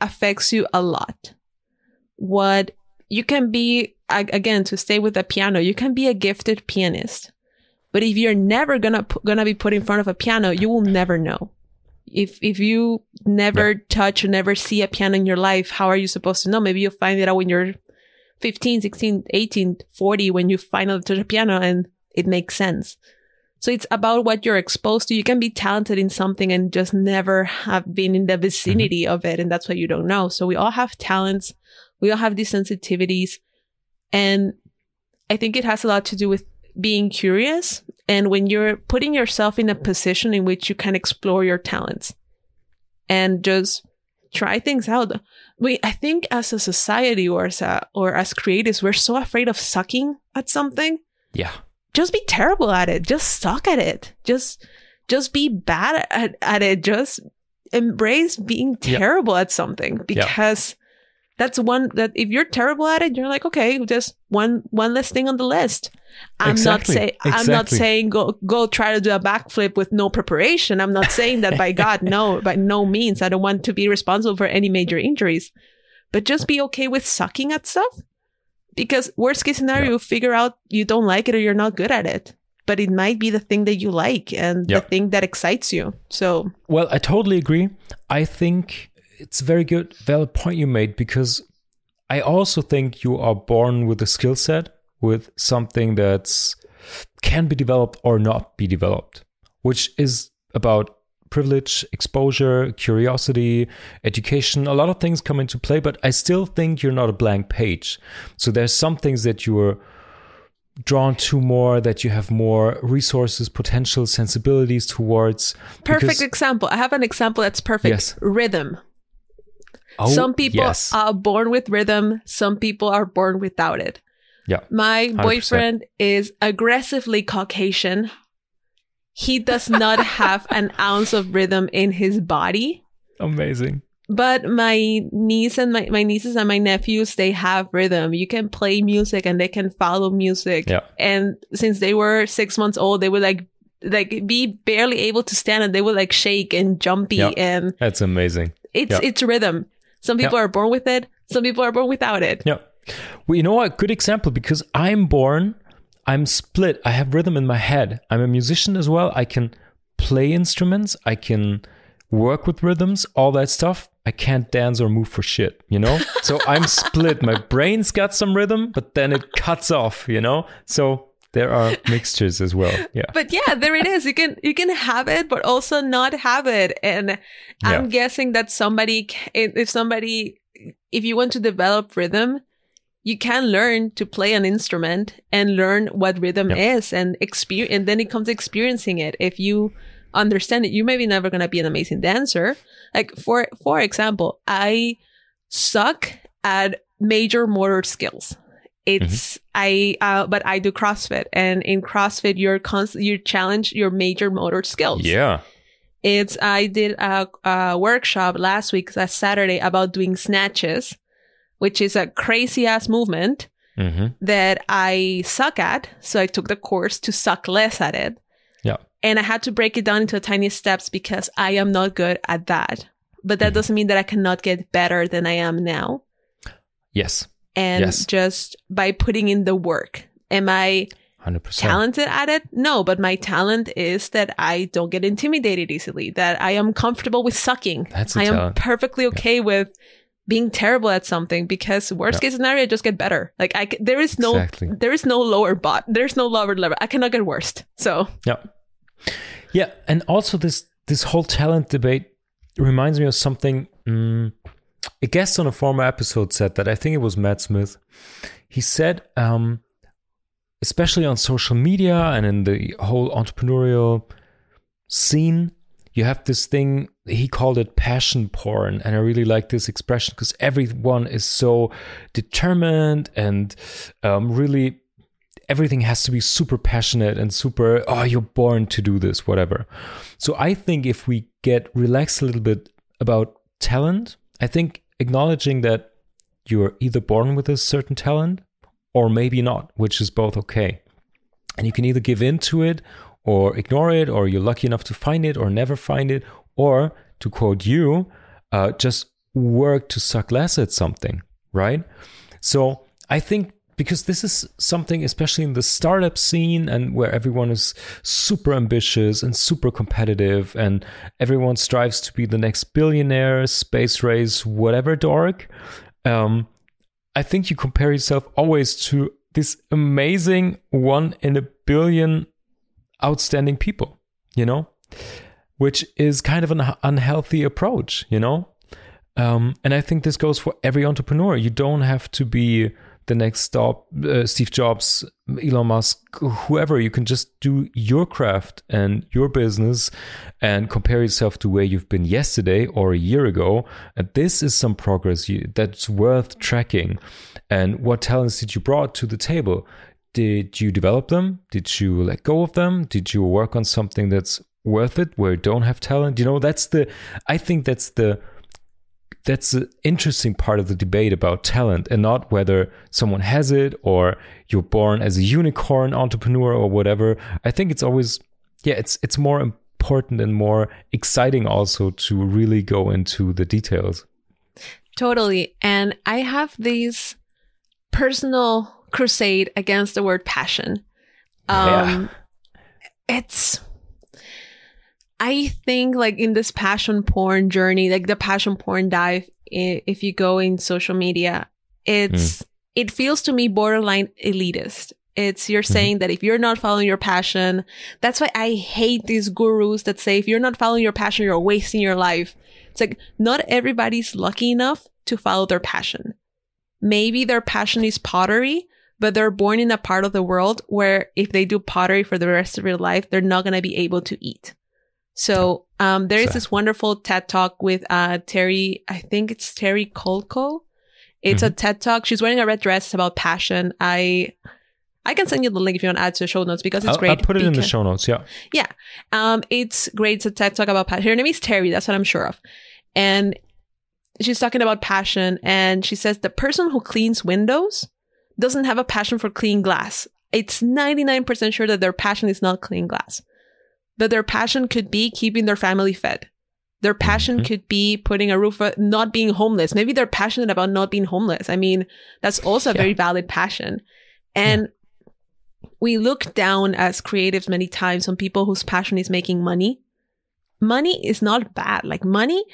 affects you a lot. What you can be, again, to stay with the piano, you can be a gifted pianist, but if you're never gonna gonna be put in front of a piano, you will never know. If if you never touch or never see a piano in your life, how are you supposed to know? Maybe you'll find it out when you're 15, 16, 18, 40, when you finally touch a piano and it makes sense. So it's about what you're exposed to. You can be talented in something and just never have been in the vicinity mm-hmm. of it. And that's why you don't know. So we all have talents. We all have these sensitivities. And I think it has a lot to do with being curious. And when you're putting yourself in a position in which you can explore your talents and just try things out. We, I think as a society or as a, or as creatives, we're so afraid of sucking at something yeah just be terrible at it. Just suck at it. Just just be bad at, at it. Just embrace being terrible at something because that's one that if you're terrible at it, you're like, okay, just one one less thing on the list. I'm Exactly. not saying I'm not saying go go try to do a backflip with no preparation. I'm not saying that by God, no, by no means. I don't want to be responsible for any major injuries. But just be okay with sucking at stuff. Because worst case scenario, Yeah. you figure out you don't like it or you're not good at it. But it might be the thing that you like and Yeah. the thing that excites you. So Well, I totally agree. I think it's a very good, valid point you made because I also think you are born with a skill set, with something that's can be developed or not be developed, which is about privilege, exposure, curiosity, education. A lot of things come into play, but I still think you're not a blank page. So there's some things that you are drawn to more, that you have more resources, potential sensibilities towards. perfect example. I have an example that's perfect. Yes. Rhythm. Oh, some people yes. are born with rhythm, some people are born without it. Yeah. My 100%. boyfriend is aggressively Caucasian. He does not have an ounce of rhythm in his body. Amazing. But my niece and my, my nieces and my nephews, they have rhythm. You can play music and they can follow music. Yeah. And since they were six months old, they would like like be barely able to stand and they would like shake and jumpy Yeah. and That's amazing. it's Yeah. it's rhythm. Some people Yeah. are born with it, some people are born without it. Yeah. Well, you know what? Good example because I'm born, I'm split. I have rhythm in my head. I'm a musician as well. I can play instruments. I can work with rhythms, all that stuff. I can't dance or move for shit, you know? so I'm split. My brain's got some rhythm, but then it cuts off, you know? So there are mixtures as well. Yeah. But yeah, there it is. You can you can have it, but also not have it. And I'm Yeah. guessing that somebody, if somebody, if you want to develop rhythm, you can learn to play an instrument and learn what rhythm Yep. is and experience, and then it comes experiencing it. If you understand it, you maybe never gonna be an amazing dancer. Like for for example, I suck at major motor skills. It's I uh, but I do CrossFit, and in CrossFit, you're const- you challenge your major motor skills. Yeah. It's I did a, a workshop last week, last Saturday, about doing snatches, which is a crazy ass movement hmm that I suck at. So I took the course to suck less at it. Yeah. And I had to break it down into tiny steps because I am not good at that. But that Mhm. doesn't mean that I cannot get better than I am now. Yes. And Yes. just by putting in the work. Am I 100%. talented at it? No, but my talent is that I don't get intimidated easily, that I am comfortable with sucking. That's I am perfectly okay with being terrible at something because worst Yeah. case scenario, I just get better. Like I, there is no, Exactly. there is no lower bot. There's no lower level. I cannot get worst. So Yeah. Yeah, and also this this whole talent debate reminds me of something mm, a guest on a former episode said that I think it was Matt Smith. He said, um, especially on social media and in the whole entrepreneurial scene, you have this thing he called it passion porn and i really like this expression because everyone is so determined and um, really everything has to be super passionate and super oh you're born to do this whatever so i think if we get relaxed a little bit about talent i think acknowledging that you're either born with a certain talent or maybe not which is both okay. And you can either give in to it or ignore it or you're lucky enough to find it or never find it or to quote you uh, just work to suck less at something right? So i think because this is something especially in the startup scene and where everyone is super ambitious and super competitive and everyone strives to be the next billionaire space race whatever dork um, I think you compare yourself always to this amazing one in a billion outstanding people, you know, which is kind of an unhealthy approach, you know. Um, and I think this goes for every entrepreneur. You don't have to be the next stop, uh, Steve Jobs, Elon Musk, whoever. You can just do your craft and your business and compare yourself to where you've been yesterday or a year ago. And this is some progress you, that's worth tracking. And what talents did you brought to the table? Did you develop them? Did you let go of them? Did you work on something that's worth it where you don't have talent? You know, that's the, I think that's the, that's the interesting part of the debate about talent and not whether someone has it or you're born as a unicorn entrepreneur or whatever. I think it's always, yeah, it's, it's more important and more exciting also to really go into the details. Totally. And I have this personal crusade against the word passion. Um, It's, I think, like in this passion porn journey, like the passion porn dive, if you go in social media, it's, mm. it feels to me borderline elitist. It's you're mm-hmm. saying that if you're not following your passion, that's why I hate these gurus that say if you're not following your passion, you're wasting your life. It's like not everybody's lucky enough to follow their passion. Maybe their passion is pottery, but they're born in a part of the world where if they do pottery for the rest of their life, they're not going to be able to eat. So, um, there is this wonderful TED talk with, uh, Terry, I think it's Terry Colco. It's a TED talk. She's wearing a red dress It's about passion. I, I can send you the link if you want to add to the show notes because it's I'll, great. I'll put it in the show notes. Yeah. yeah. Um, it's great. It's a TED talk about passion. Her name is Terry. That's what I'm sure of. And she's talking about passion. And she says the person who cleans windows doesn't have a passion for clean glass. It's 99% sure that their passion is not clean glass, but their passion could be keeping their family fed. Their passion Mhm. could be putting a roof, uh, not being homeless. Maybe they're passionate about not being homeless. I mean, that's also a Yeah. very valid passion. And we look down as creatives many times on people whose passion is making money. Money is not bad. Like money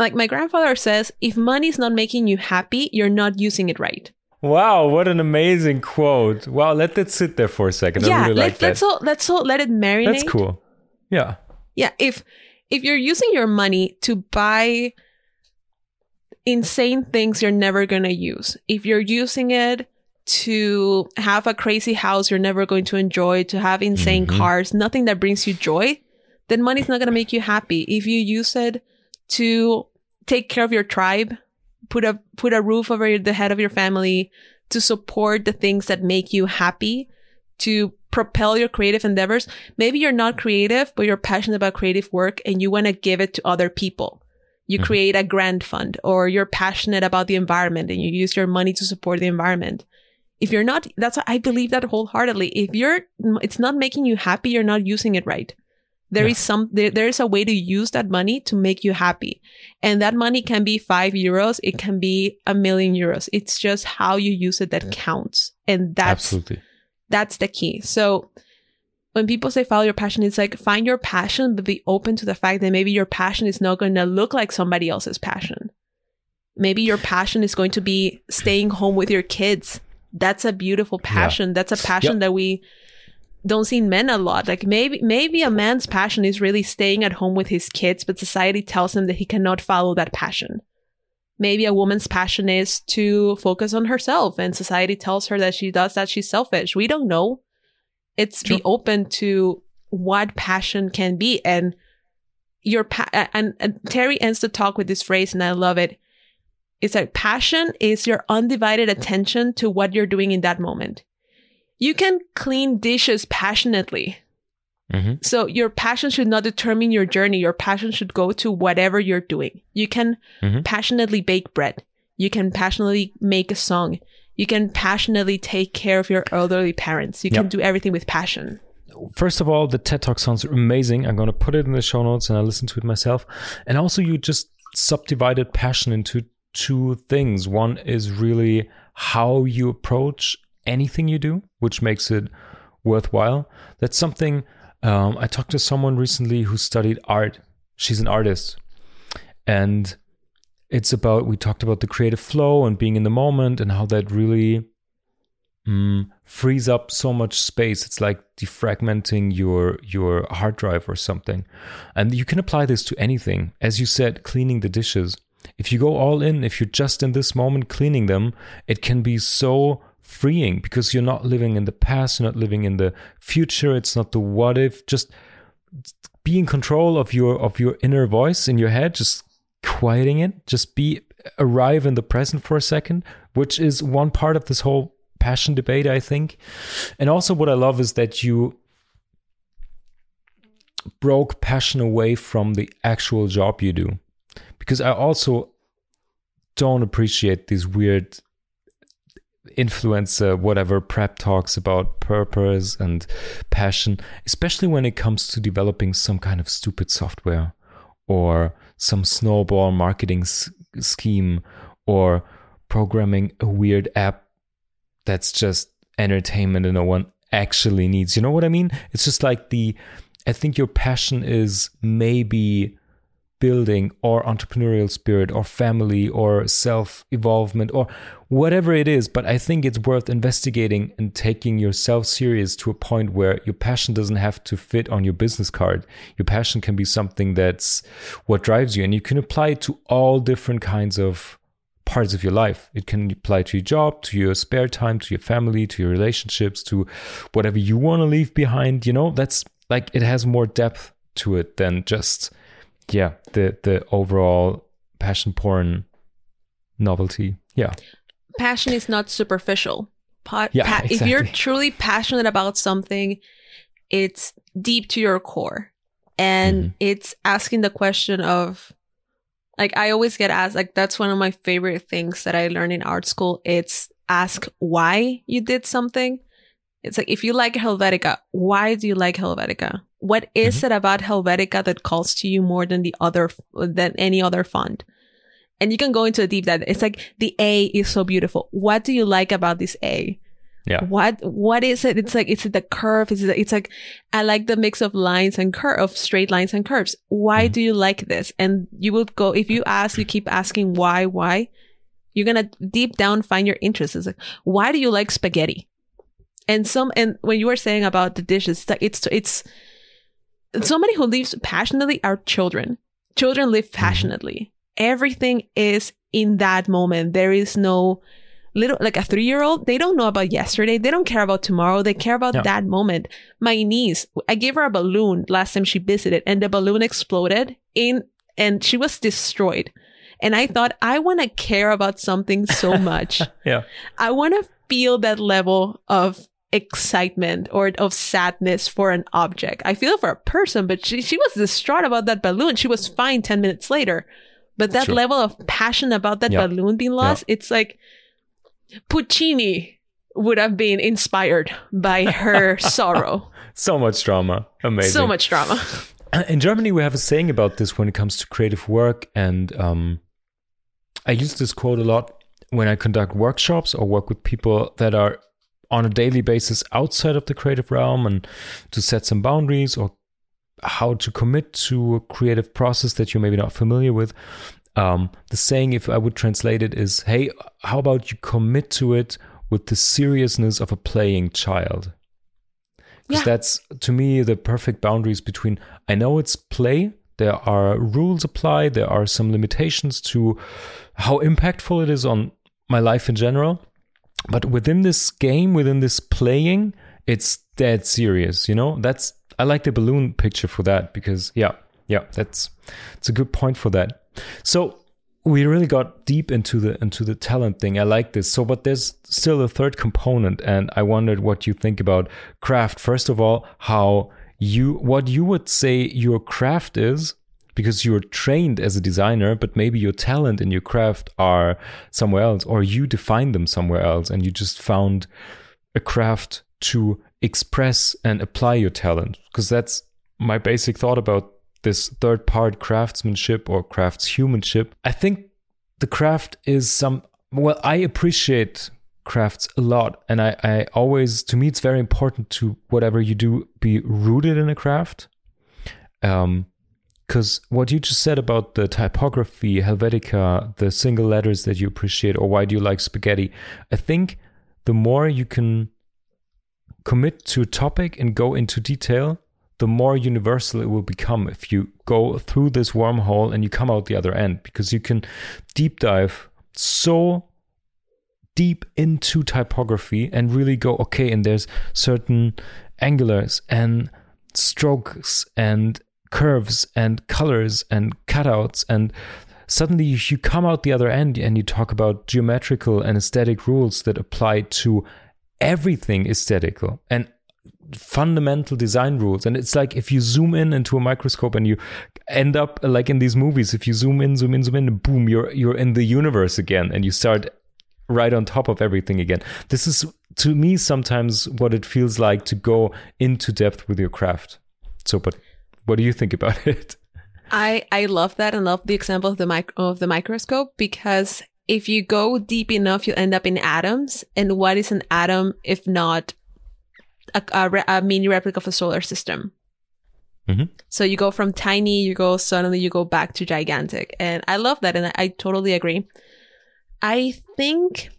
like my grandfather says, if money is not making you happy, you're not using it right. Wow, what an amazing quote. Wow, let that sit there for a second. yeah, I really let, like that. let's all let's all let it marinate. That's cool. Yeah. Yeah, if if you're using your money to buy insane things you're never going to use, if you're using it to have a crazy house you're never going to enjoy, to have insane Mhm. cars, nothing that brings you joy, then money's not going to make you happy. If you use it to take care of your tribe, put a put a roof over the head of your family, to support the things that make you happy, to propel your creative endeavors. Maybe you're not creative, but you're passionate about creative work and you want to give it to other people. You Mhm. create a grant fund or you're passionate about the environment and you use your money to support the environment. If you're not, that's I believe that wholeheartedly. If you're, it's not making you happy, you're not using it right. There Yeah. is some, there, there is a way to use that money to make you happy. And that money can be five euros. It can be a million euros. It's just how you use it that counts. And that's, Absolutely. That's the key. So when people say follow your passion, it's like find your passion, but be open to the fact that maybe your passion is not going to look like somebody else's passion. Maybe your passion is going to be staying home with your kids. That's a beautiful passion. That's a passion Yep. that we don't see in men a lot. Like maybe maybe a man's passion is really staying at home with his kids, but society tells him that he cannot follow that passion. Maybe a woman's passion is to focus on herself, and society tells her that she does that she's selfish. We don't know. It's be open to what passion can be, and your pa- and, and Terry ends the talk with this phrase, and I love it. It's like passion is your undivided attention to what you're doing in that moment. You can clean dishes passionately. Hmm So your passion should not determine your journey. Your passion should go to whatever you're doing. You can Mhm. passionately bake bread. You can passionately make a song. You can passionately take care of your elderly parents. You can do everything with passion. First of all, the TED Talk sounds amazing. I'm going to put it in the show notes and I listen to it myself. And also, you just subdivided passion into two things. One is really how you approach anything you do, which makes it worthwhile. That's something um, I talked to someone recently who studied art. She's an artist. And it's about, we talked about the creative flow and being in the moment and how that really mm, frees up so much space. It's like defragmenting your your hard drive or something. And you can apply this to anything. As you said, cleaning the dishes. If you go all in, if you're just in this moment cleaning them, it can be so freeing because you're not living in the past, you're not living in the future. It's not the what if. Just be in control of your of your inner voice in your head. Just quieting it. Just be arrive in the present for a second, which is one part of this whole passion debate, I think. And also, what I love is that you broke passion away from the actual job you do. Because I also don't appreciate these weird influencer, uh, whatever prep talks about purpose and passion, especially when it comes to developing some kind of stupid software or some snowball marketing s- scheme or programming a weird app that's just entertainment and no one actually needs. You know what I mean? It's just like the, I think your passion is maybe building or entrepreneurial spirit or family or self evolvement or whatever it is. But I think it's worth investigating and taking yourself serious to a point where your passion doesn't have to fit on your business card. Your passion can be something that's what drives you, and you can apply it to all different kinds of parts of your life. It can apply to your job, to your spare time, to your family, to your relationships, to whatever you want to leave behind. You know, that's like it has more depth to it than just yeah, the the overall passion porn novelty. Yeah. Passion is not superficial. Pa- Yeah, pa- If you're truly passionate about something, it's deep to your core. And Mhm. it's asking the question of, like, I always get asked, like, that's one of my favorite things that I learned in art school. It's ask why you did something. It's like, if you like Helvetica, why do you like Helvetica? What is Mm-hmm. it about Helvetica that calls to you more than the other, than any other font? And you can go into a deep dive. It's like the A is so beautiful. What do you like about this A? Yeah. What what is it? It's like it's the curve. It's it's like I like the mix of lines and curve of straight lines and curves. Why Mhm. do you like this? And you will go if you ask, you keep asking why, why. You're gonna deep down find your interest. It's like why do you like spaghetti? And some and when you were saying about the dishes, it's like it's it's somebody who lives passionately are children. Children live mm-hmm. passionately. Everything is in that moment. There is no little like a three year old. They don't know about yesterday. They don't care about tomorrow. They care about that moment. My niece, I gave her a balloon last time she visited, and the balloon exploded in, and she was destroyed. And I thought, I want to care about something so much. Yeah. I want to feel that level of excitement or of sadness for an object. I feel for a person, but she, she was distraught about that balloon. She was fine 10 minutes later. But that Sure. level of passion about that Yeah. balloon being lost, it's like Puccini would have been inspired by her sorrow. So much drama. Amazing. So much drama. in Germany, we have a saying about this when it comes to creative work, and um, I use this quote a lot when I conduct workshops or work with people that are on a daily basis outside of the creative realm, and to set some boundaries or how to commit to a creative process that you're maybe not familiar with. Um, the saying, if I would translate it, is, "Hey, how about you commit to it with the seriousness of a playing child?" because Yeah. that's to me the perfect boundaries between i know it's play there are rules applied there are some limitations to how impactful it is on my life in general but within this game within this playing it's dead serious you know that's i like the balloon picture for that because yeah yeah that's it's a good point for that so we really got deep into the into the talent thing. I like this. So, but there's still a third component, and I wondered what you think about craft. First of all, how you what you would say your craft is, because you're trained as a designer, but maybe your talent and your craft are somewhere else, or you define them somewhere else, and you just found a craft to express and apply your talent. Because that's my basic thought about this third part craftsmanship or craftshumanship. I think the craft is some, well, I appreciate crafts a lot. And I, I always, to me, it's very important to whatever you do be rooted in a craft. Um, because what you just said about the typography, Helvetica, the single letters that you appreciate, or why do you like spaghetti? I think the more you can commit to a topic and go into detail, the more universal it will become if you go through this wormhole and you come out the other end because you can deep dive so deep into typography and really go okay and there's certain angulars and strokes and curves and colors and cutouts and suddenly you come out the other end and you talk about geometrical and aesthetic rules that apply to everything aesthetical and fundamental design rules. And it's like if you zoom in into a microscope and you end up like in these movies if you zoom in zoom in zoom in boom you're you're in the universe again and you start right on top of everything again. This is to me sometimes what it feels like to go into depth with your craft. So but what do you think about it I I love that and love the example of the mic- of the microscope because if you go deep enough, you end up in atoms. And what is an atom if not a, a, re- a mini replica of a solar system? Mhm. So you go from tiny, you go suddenly you go back to gigantic, and I love that, and I, I totally agree. I think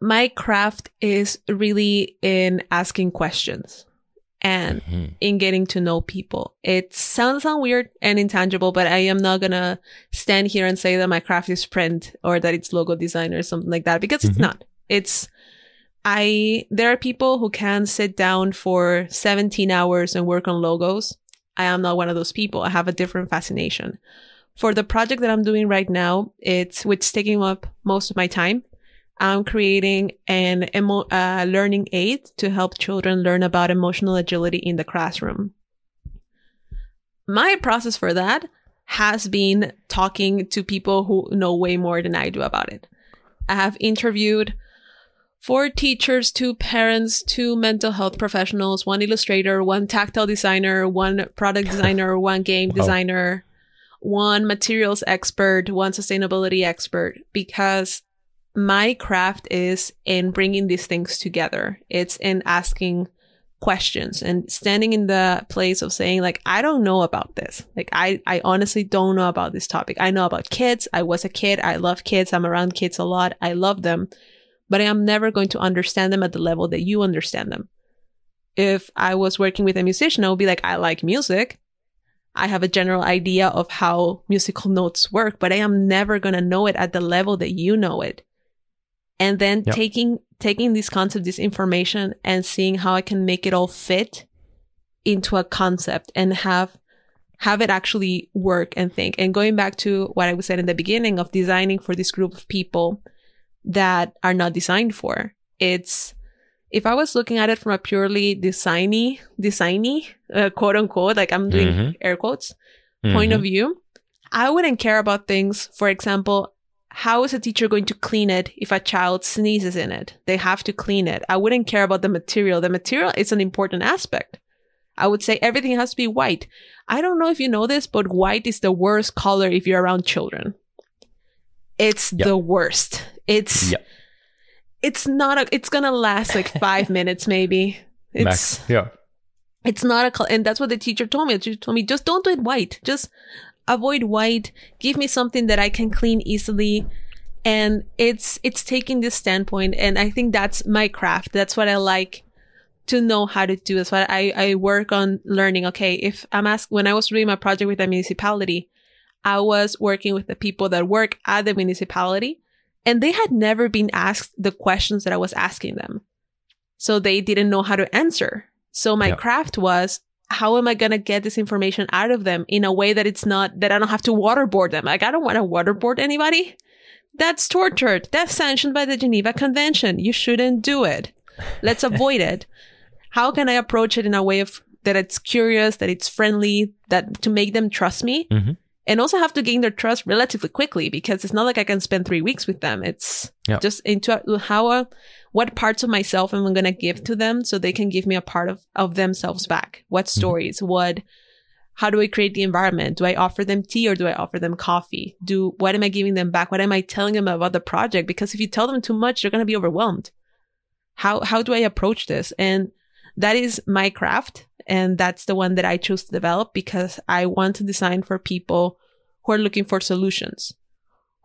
my craft is really in asking questions and in getting to know people. It sounds sound weird and intangible, but I am not gonna stand here and say that my craft is print or that it's logo design or something like that because it's Mhm. not. It's I there are people who can sit down for 17 hours and work on logos. I am not one of those people. I have a different fascination. For the project that I'm doing right now, it's which taking up most of my time. I'm creating an emo- uh, learning aid to help children learn about emotional agility in the classroom. My process for that has been talking to people who know way more than I do about it. I have interviewed four teachers, two parents, two mental health professionals, one illustrator, one tactile designer, one product designer, one game Wow. designer, one materials expert, one sustainability expert, because my craft is in bringing these things together. It's in asking questions and standing in the place of saying like i don't know about this. Like i i honestly don't know about this topic. I know about kids. I was a kid. I love kids. I'm around kids a lot. I love them. But i'm never going to understand them at the level that you understand them. If i was working with a musician i would be like i like music. I have a general idea of how musical notes work but i am never going to know it at the level that you know it and then Yep. taking taking this concept this information and seeing how i can make it all fit into a concept and have have it actually work and think and going back to what i was said in the beginning of designing for this group of people that are not designed for it's if i was looking at it from a purely designy designy uh, quote unquote like i'm doing Mhm. air quotes point of view, I wouldn't care about things. For example, how is a teacher going to clean it if a child sneezes in it? They have to clean it. I wouldn't care about the material. The material is an important aspect. I would say everything has to be white. I don't know if you know this, but white is the worst color if you're around children. It's Yeah. the worst. It's Yeah. it's not a it's gonna last like five minutes maybe. It's Max. Yeah. it's not a color and that's what the teacher told me she told me just don't do it white just avoid white give me something that i can clean easily and it's it's taking this standpoint and i think that's my craft. That's what i like to know how to do. That's what i i work on learning okay if i'm asked when i was doing my project with the municipality i was working with the people that work at the municipality and they had never been asked the questions that i was asking them. So they didn't know how to answer. So my Yeah. craft was how am I going to get this information out of them in a way that it's not that I don't have to waterboard them? Like I don't want to waterboard anybody. That's tortured. That's sanctioned by the Geneva Convention. You shouldn't do it. Let's avoid it. How can I approach it in a way of that it's curious, that it's friendly, that to make them trust me? Mhm. And also have to gain their trust relatively quickly because it's not like I can spend three weeks with them. It's Yeah. just into a- how, what parts of myself am I going to give to them so they can give me a part of, of themselves back? What mm-hmm. stories? What, how do I create the environment? Do I offer them tea or do I offer them coffee? Do, what am I giving them back? What am I telling them about the project? Because if you tell them too much, they're going to be overwhelmed. How, how do I approach this? And that is my craft. And that's the one that I chose to develop because I want to design for people who are looking for solutions,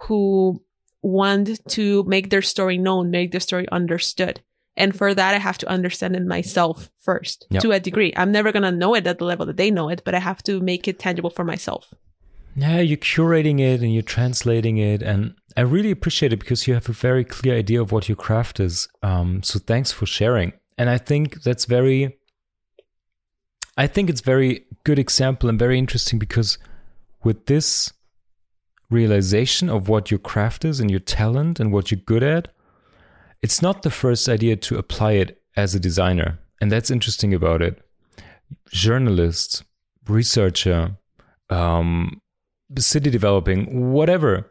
who want to make their story known, make their story understood. And for that, I have to understand it myself first Yep. to a degree. I'm never going to know it at the level that they know it, but I have to make it tangible for myself. Yeah, you're curating it and you're translating it, and I really appreciate it because you have a very clear idea of what your craft is. Um, so thanks for sharing. And I think that's very, I think it's very good example and very interesting because with this realization of what your craft is and your talent and what you're good at, it's not the first idea to apply it as a designer, and that's interesting about it. Journalist, researcher, um, city developing, whatever.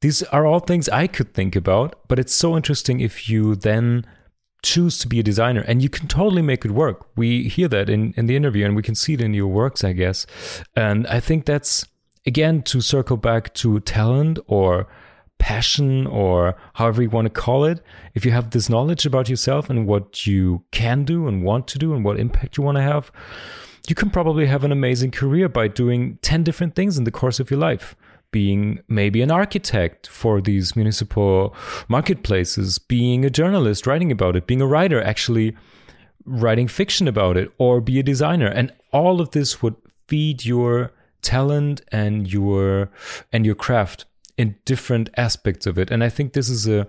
These are all things I could think about, but it's so interesting if you then choose to be a designer and you can totally make it work. We hear that in, in the interview and we can see it in your works, I guess. And I think that's, again, to circle back to talent or passion or however you want to call it. If you have this knowledge about yourself and what you can do and want to do and what impact you want to have, you can probably have an amazing career by doing 10 different things in the course of your life being maybe an architect for these municipal marketplaces being a journalist writing about it being a writer actually writing fiction about it or be a designer and all of this would feed your talent and your and your craft in different aspects of it. And i think this is a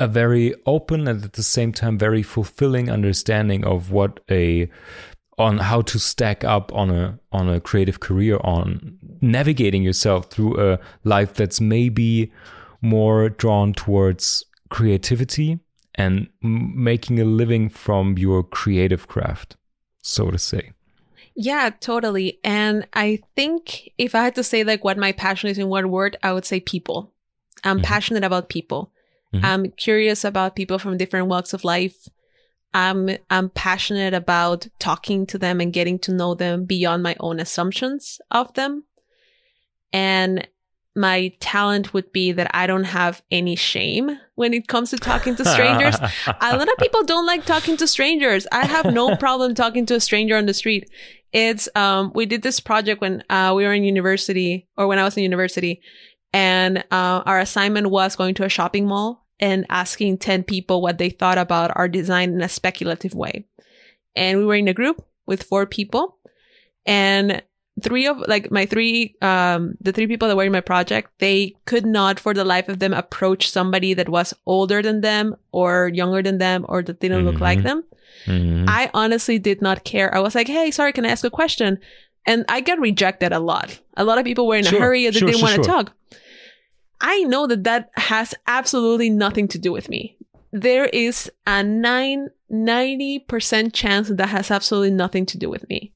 a very open and at the same time very fulfilling understanding of what a on how to stack up on a on a creative career on navigating yourself through a life that's maybe more drawn towards creativity and making a living from your creative craft so to say Yeah, totally. And I think if I had to say like what my passion is in one word, I would say people. I'm Mhm. passionate about people. Mhm. I'm curious about people from different walks of life. I'm I'm passionate about talking to them and getting to know them beyond my own assumptions of them. And my talent would be that I don't have any shame when it comes to talking to strangers. a lot of people don't like talking to strangers. I have no problem talking to a stranger on the street. It's um we did this project when uh we were in university or when I was in university and uh our assignment was going to a shopping mall and asking 10 people what they thought about our design in a speculative way. And we were in a group with four people and three of like my three um the three people that were in my project they could not for the life of them approach somebody that was older than them or younger than them or that didn't look like Mhm. them. Mhm. i honestly did not care. I was like hey sorry can i ask a question? And i got rejected a lot. A lot of people were in Sure, a hurry they sure, didn't sure, want to talk. I know that that has absolutely nothing to do with me. There is a 9 90% chance that, that has absolutely nothing to do with me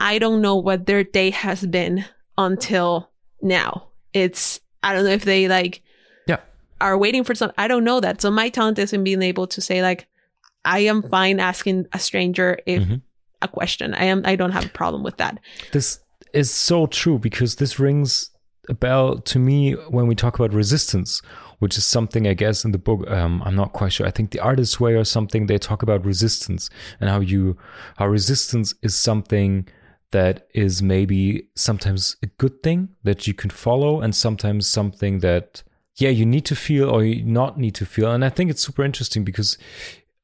I don't know what their day has been until now. It's I don't know if they like Yeah. are waiting for some I don't know that. So my talent is in being able to say like I am fine asking a stranger if Mhm. a question. I am I don't have a problem with that. This is so true because this rings a bell to me when we talk about resistance, which is something I guess in the book. Um, I'm not quite sure. I think the artist's way or something. They talk about resistance and how you how resistance is something that is maybe sometimes a good thing that you can follow and sometimes something that yeah you need to feel or you not need to feel. And i think it's super interesting because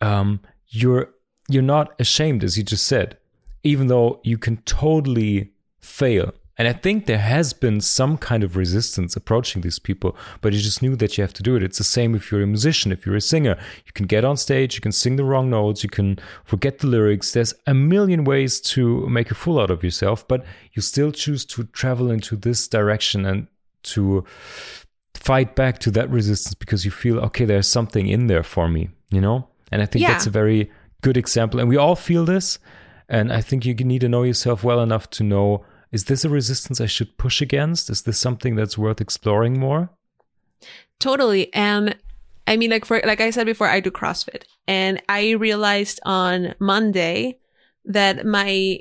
um, you're you're not ashamed as you just said even though you can totally fail and i think there has been some kind of resistance approaching these people but you just knew that you have to do it. It's the same if you're a musician if you're a singer. You can get on stage you can sing the wrong notes you can forget the lyrics. There's a million ways to make a fool out of yourself but you still choose to travel into this direction and to fight back to that resistance because you feel okay there's something in there for me you know? And i think Yeah. that's a very good example. And we all feel this and i think you need to know yourself well enough to know is this a resistance i should push against is this something that's worth exploring more Totally. And I mean, like for like I said before, I do CrossFit, and I realized on Monday that my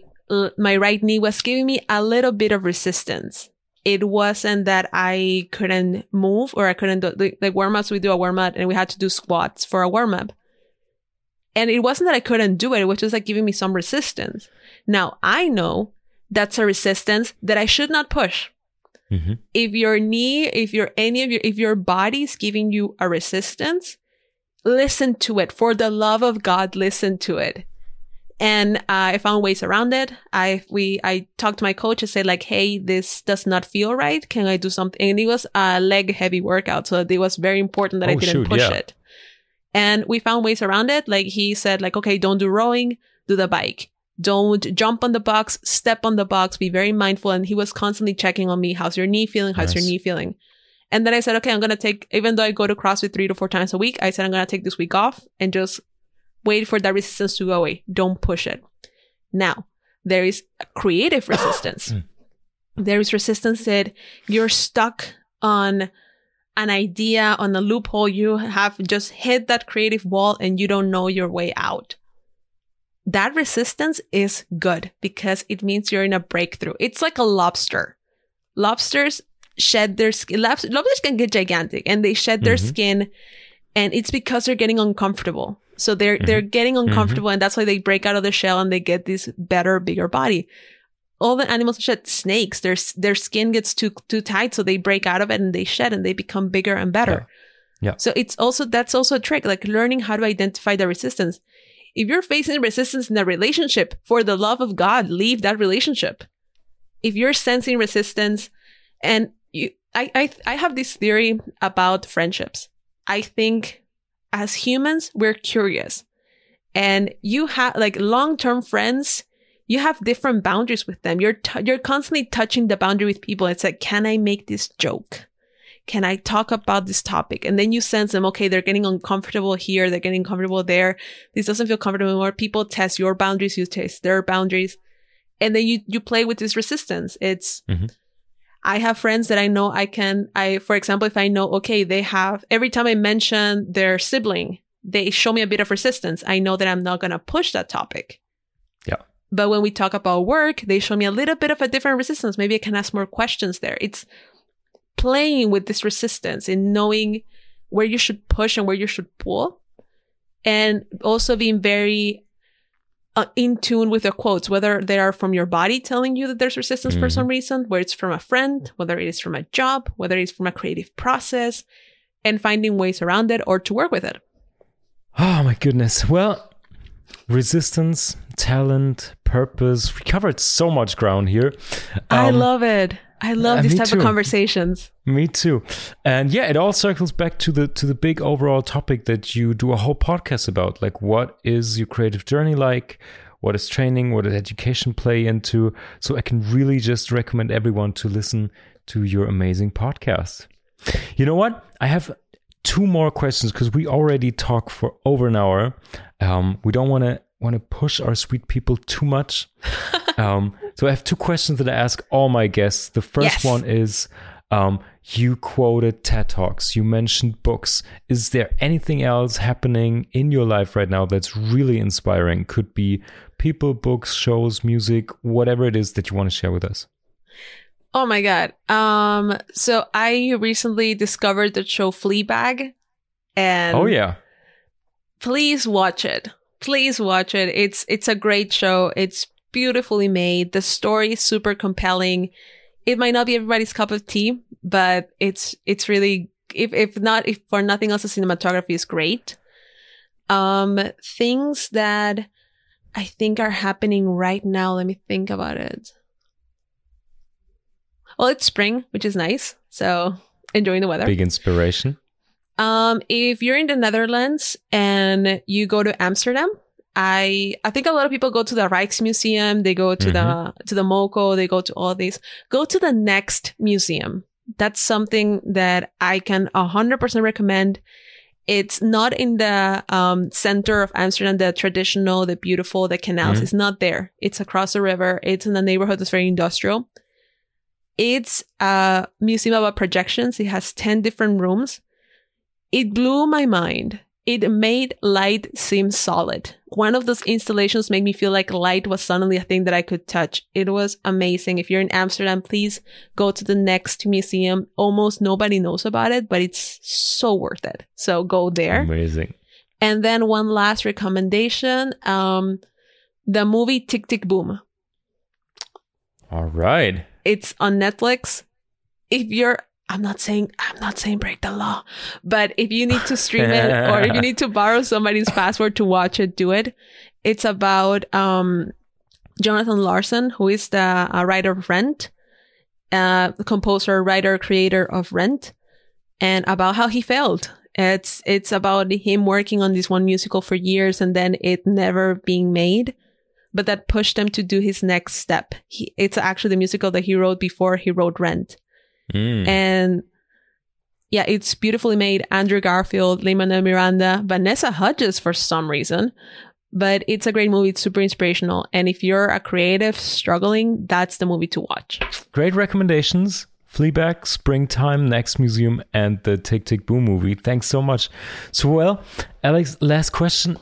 my right knee was giving me a little bit of resistance. It wasn't that I couldn't move or I couldn't do like, like warm ups. We do a warm up and we had to do squats for a warm up. And it wasn't that I couldn't do it. It was just like giving me some resistance. Now I know that's a resistance that I should not push mm-hmm. if your knee, if your any of your, if your body is giving you a resistance, listen to it. For the love of God, listen to it. And uh, I found ways around it. I we I talked to my coach and said like, "Hey, this does not feel right. Can I do something?" And it was a leg heavy workout, so it was very important that I Oh, didn't shoot, push yeah. it. And we found ways around it. Like he said, like, "Okay, don't do rowing, do the bike." Don't jump on the box, step on the box, be very mindful. And he was constantly checking on me. How's your knee feeling? How's your knee feeling? And then I said, okay, I'm going to take, even though I go to CrossFit three to four times a week, I said, I'm going to take this week off and just wait for that resistance to go away. Don't push it. Now, there is a creative resistance. Mm. there is resistance that you're stuck on an idea, on a loophole. You have just hit that creative wall and you don't know your way out that resistance is good because it means you're in a breakthrough. It's like a lobster. Lobsters shed their skin. Lobsters, can get gigantic and they shed their Mhm. skin and it's because they're getting uncomfortable. So they're, they're getting uncomfortable and that's why they break out of the shell and they get this better, bigger body. All the animals shed snakes. Their, their skin gets too, too tight. So they break out of it and they shed and they become bigger and better. Yeah. Yeah. So it's also, that's also a trick, like learning how to identify the resistance if you're facing resistance in a relationship, for the love of God, leave that relationship. If you're sensing resistance, and you, I, I, I have this theory about friendships. I think as humans, we're curious, and you have like long-term friends. You have different boundaries with them. You're t- you're constantly touching the boundary with people. It's like, can I make this joke? Can I talk about this topic? And then you sense them. Okay, they're getting uncomfortable here. They're getting comfortable there this doesn't feel comfortable anymore. People test your boundaries, you test their boundaries. And then you, you play with this resistance. It's, Mhm. I have friends that I know I can, I, for example, if I know, okay, they have, every time I mention their sibling, they show me a bit of resistance. I know that I'm not going to push that topic. Yeah. But when we talk about work, they show me a little bit of a different resistance. Maybe I can ask more questions there. It's, playing with this resistance and knowing where you should push and where you should pull. And also being very uh, in tune with the quotes, whether they are from your body telling you that there's resistance mm-hmm. for some reason, whether it's from a friend, whether it is from a job, whether it's from a creative process, and finding ways around it or to work with it. Oh my goodness. Well, resistance, talent, purpose. We covered so much ground here. Um, I love it. I love uh, these type too. of conversations. Me too. And yeah, it all circles back to the to the big overall topic that you do a whole podcast about. Like what is your creative journey like? What is training? What does education play into? So I can really just recommend everyone to listen to your amazing podcast. You know what? I have two more questions because we already talked for over an hour. Um, we don't want to want to push our sweet people too much. um, so I have two questions that I ask all my guests. The first yes. one is um, you quoted TED Talks, you mentioned books. Is there anything else happening in your life right now that's really inspiring? Could be people, books, shows, music, whatever it is that you want to share with us. Oh my god. Um so I recently discovered the show Fleabag and Oh yeah. Please watch it. Please watch it. It's it's a great show. It's beautifully made. The story is super compelling. It might not be everybody's cup of tea, but it's it's really if if not if for nothing else the cinematography is great. Um things that I think are happening right now. Let me think about it. Well, it's spring, which is nice. So enjoying the weather. Big inspiration. Um, if you're in the Netherlands and you go to Amsterdam, I I think a lot of people go to the Rijksmuseum, they go to mm-hmm. the to the MoCo, they go to all these. Go to the Nxt Museum. That's something that I can 100% recommend. It's not in the um, center of Amsterdam, the traditional, the beautiful, the canals. Mm-hmm. It's not there. It's across the river. It's in a neighborhood that's very industrial. It's a museum about projections. It has 10 different rooms. It blew my mind. It made light seem solid. One of those installations made me feel like light was suddenly a thing that I could touch. It was amazing. If you're in Amsterdam, please go to the Nxt Museum. Almost nobody knows about it, but it's so worth it. So go there. Amazing. And then one last recommendation. Um, the movie Tick Tick Boom. All right. It's on Netflix. If you're I'm not saying I'm not saying break the law, but if you need to stream it or if you need to borrow somebody's password to watch it, do it. It's about um, Jonathan Larson, who is the uh, writer of Rent, uh, composer, writer, creator of Rent, and about how he failed. It's it's about him working on this one musical for years and then it never being made but that pushed him to do his next step. He, it's actually the musical that he wrote before he wrote Rent. Mm. And yeah, it's beautifully made. Andrew Garfield, Lin-Manuel Miranda, Vanessa Hudgens for some reason. But it's a great movie. It's super inspirational. And if you're a creative struggling, that's the movie to watch. Great recommendations. Fleabag, Springtime, Nxt Museum, and the Tick Tick Boom movie. Thanks so much. So, well, Alex, last question.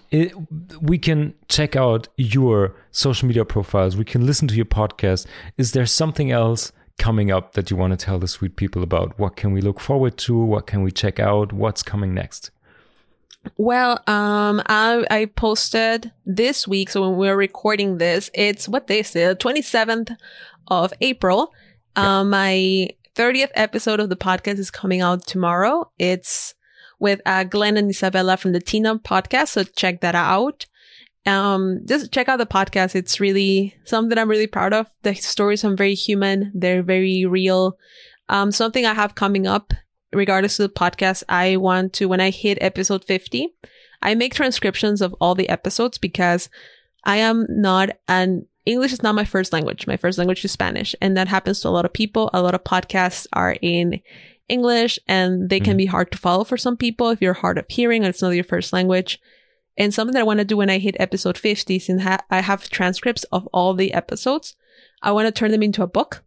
We can check out your social media profiles, we can listen to your podcast. Is there something else coming up that you want to tell the sweet people about? What can we look forward to? What can we check out? What's coming next? Well, um, I, I posted this week. So when we're recording this, it's what day is it? 27th of April. Yeah. Um, my 30th episode of the podcast is coming out tomorrow. It's with uh, Glenn and Isabella from the Tina podcast. So check that out. Um, just check out the podcast. It's really something I'm really proud of. The stories are very human. They're very real. Um, something I have coming up, regardless of the podcast, I want to, when I hit episode 50, I make transcriptions of all the episodes because I am not an English is not my first language. My first language is Spanish. And that happens to a lot of people. A lot of podcasts are in English and they can mm. be hard to follow for some people if you're hard of hearing and it's not your first language. And something that I want to do when I hit episode 50, since ha- I have transcripts of all the episodes, I want to turn them into a book.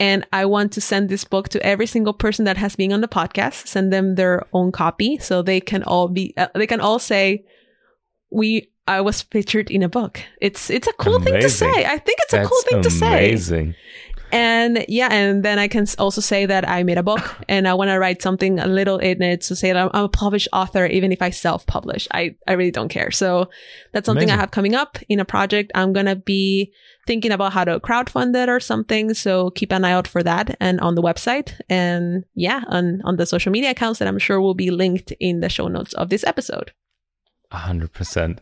And I want to send this book to every single person that has been on the podcast, send them their own copy so they can all be, uh, they can all say, we I was featured in a book. It's it's a cool amazing. thing to say. I think it's a cool thing to say. Amazing. And yeah, and then I can also say that I made a book and uh, I want to write something a little in it to say that I'm, I'm a published author, even if I self publish. I, I really don't care. So that's something Amazing. I have coming up in a project. I'm going to be thinking about how to crowdfund it or something. So keep an eye out for that and on the website. And yeah, on, on the social media accounts that I'm sure will be linked in the show notes of this episode. 100%.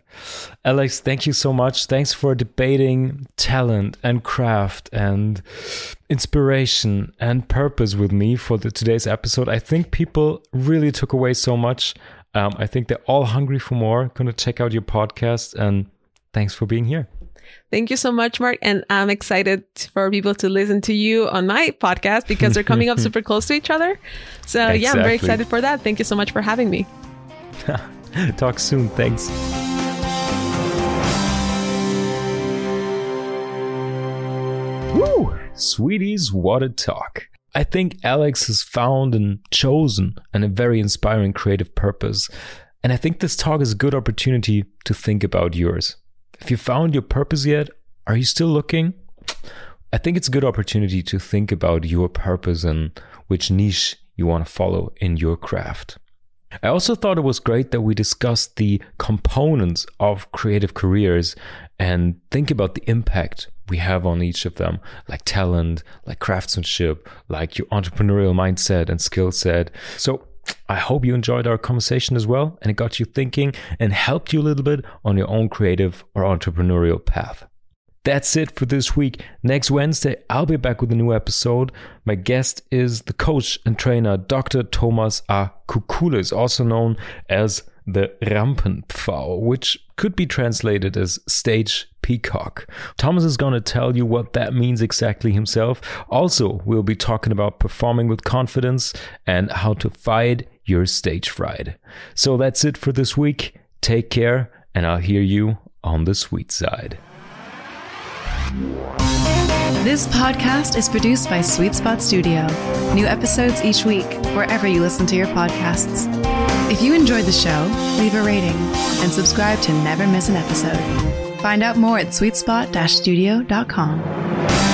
Alex, thank you so much. Thanks for debating talent and craft and inspiration and purpose with me for the, today's episode. I think people really took away so much. Um, I think they're all hungry for more. Going to check out your podcast and thanks for being here. Thank you so much, Marc. And I'm excited for people to listen to you on my podcast because they're coming up super close to each other. So, exactly. yeah, I'm very excited for that. Thank you so much for having me. Talk soon. Thanks. Woo! Sweeties, what a talk. I think Alex has found and chosen and a very inspiring creative purpose. And I think this talk is a good opportunity to think about yours. If you found your purpose yet, are you still looking? I think it's a good opportunity to think about your purpose and which niche you want to follow in your craft. I also thought it was great that we discussed the components of creative careers and think about the impact we have on each of them, like talent, like craftsmanship, like your entrepreneurial mindset and skill set. So I hope you enjoyed our conversation as well and it got you thinking and helped you a little bit on your own creative or entrepreneurial path. That's it for this week. Next Wednesday, I'll be back with a new episode. My guest is the coach and trainer Dr. Thomas A. Kukulis, also known as the Rampenpfau, which could be translated as stage peacock. Thomas is going to tell you what that means exactly himself. Also, we'll be talking about performing with confidence and how to fight your stage fright. So that's it for this week. Take care, and I'll hear you on the sweet side. This podcast is produced by Sweet Spot Studio. New episodes each week, wherever you listen to your podcasts. If you enjoyed the show, leave a rating and subscribe to never miss an episode. Find out more at sweetspot-studio.com.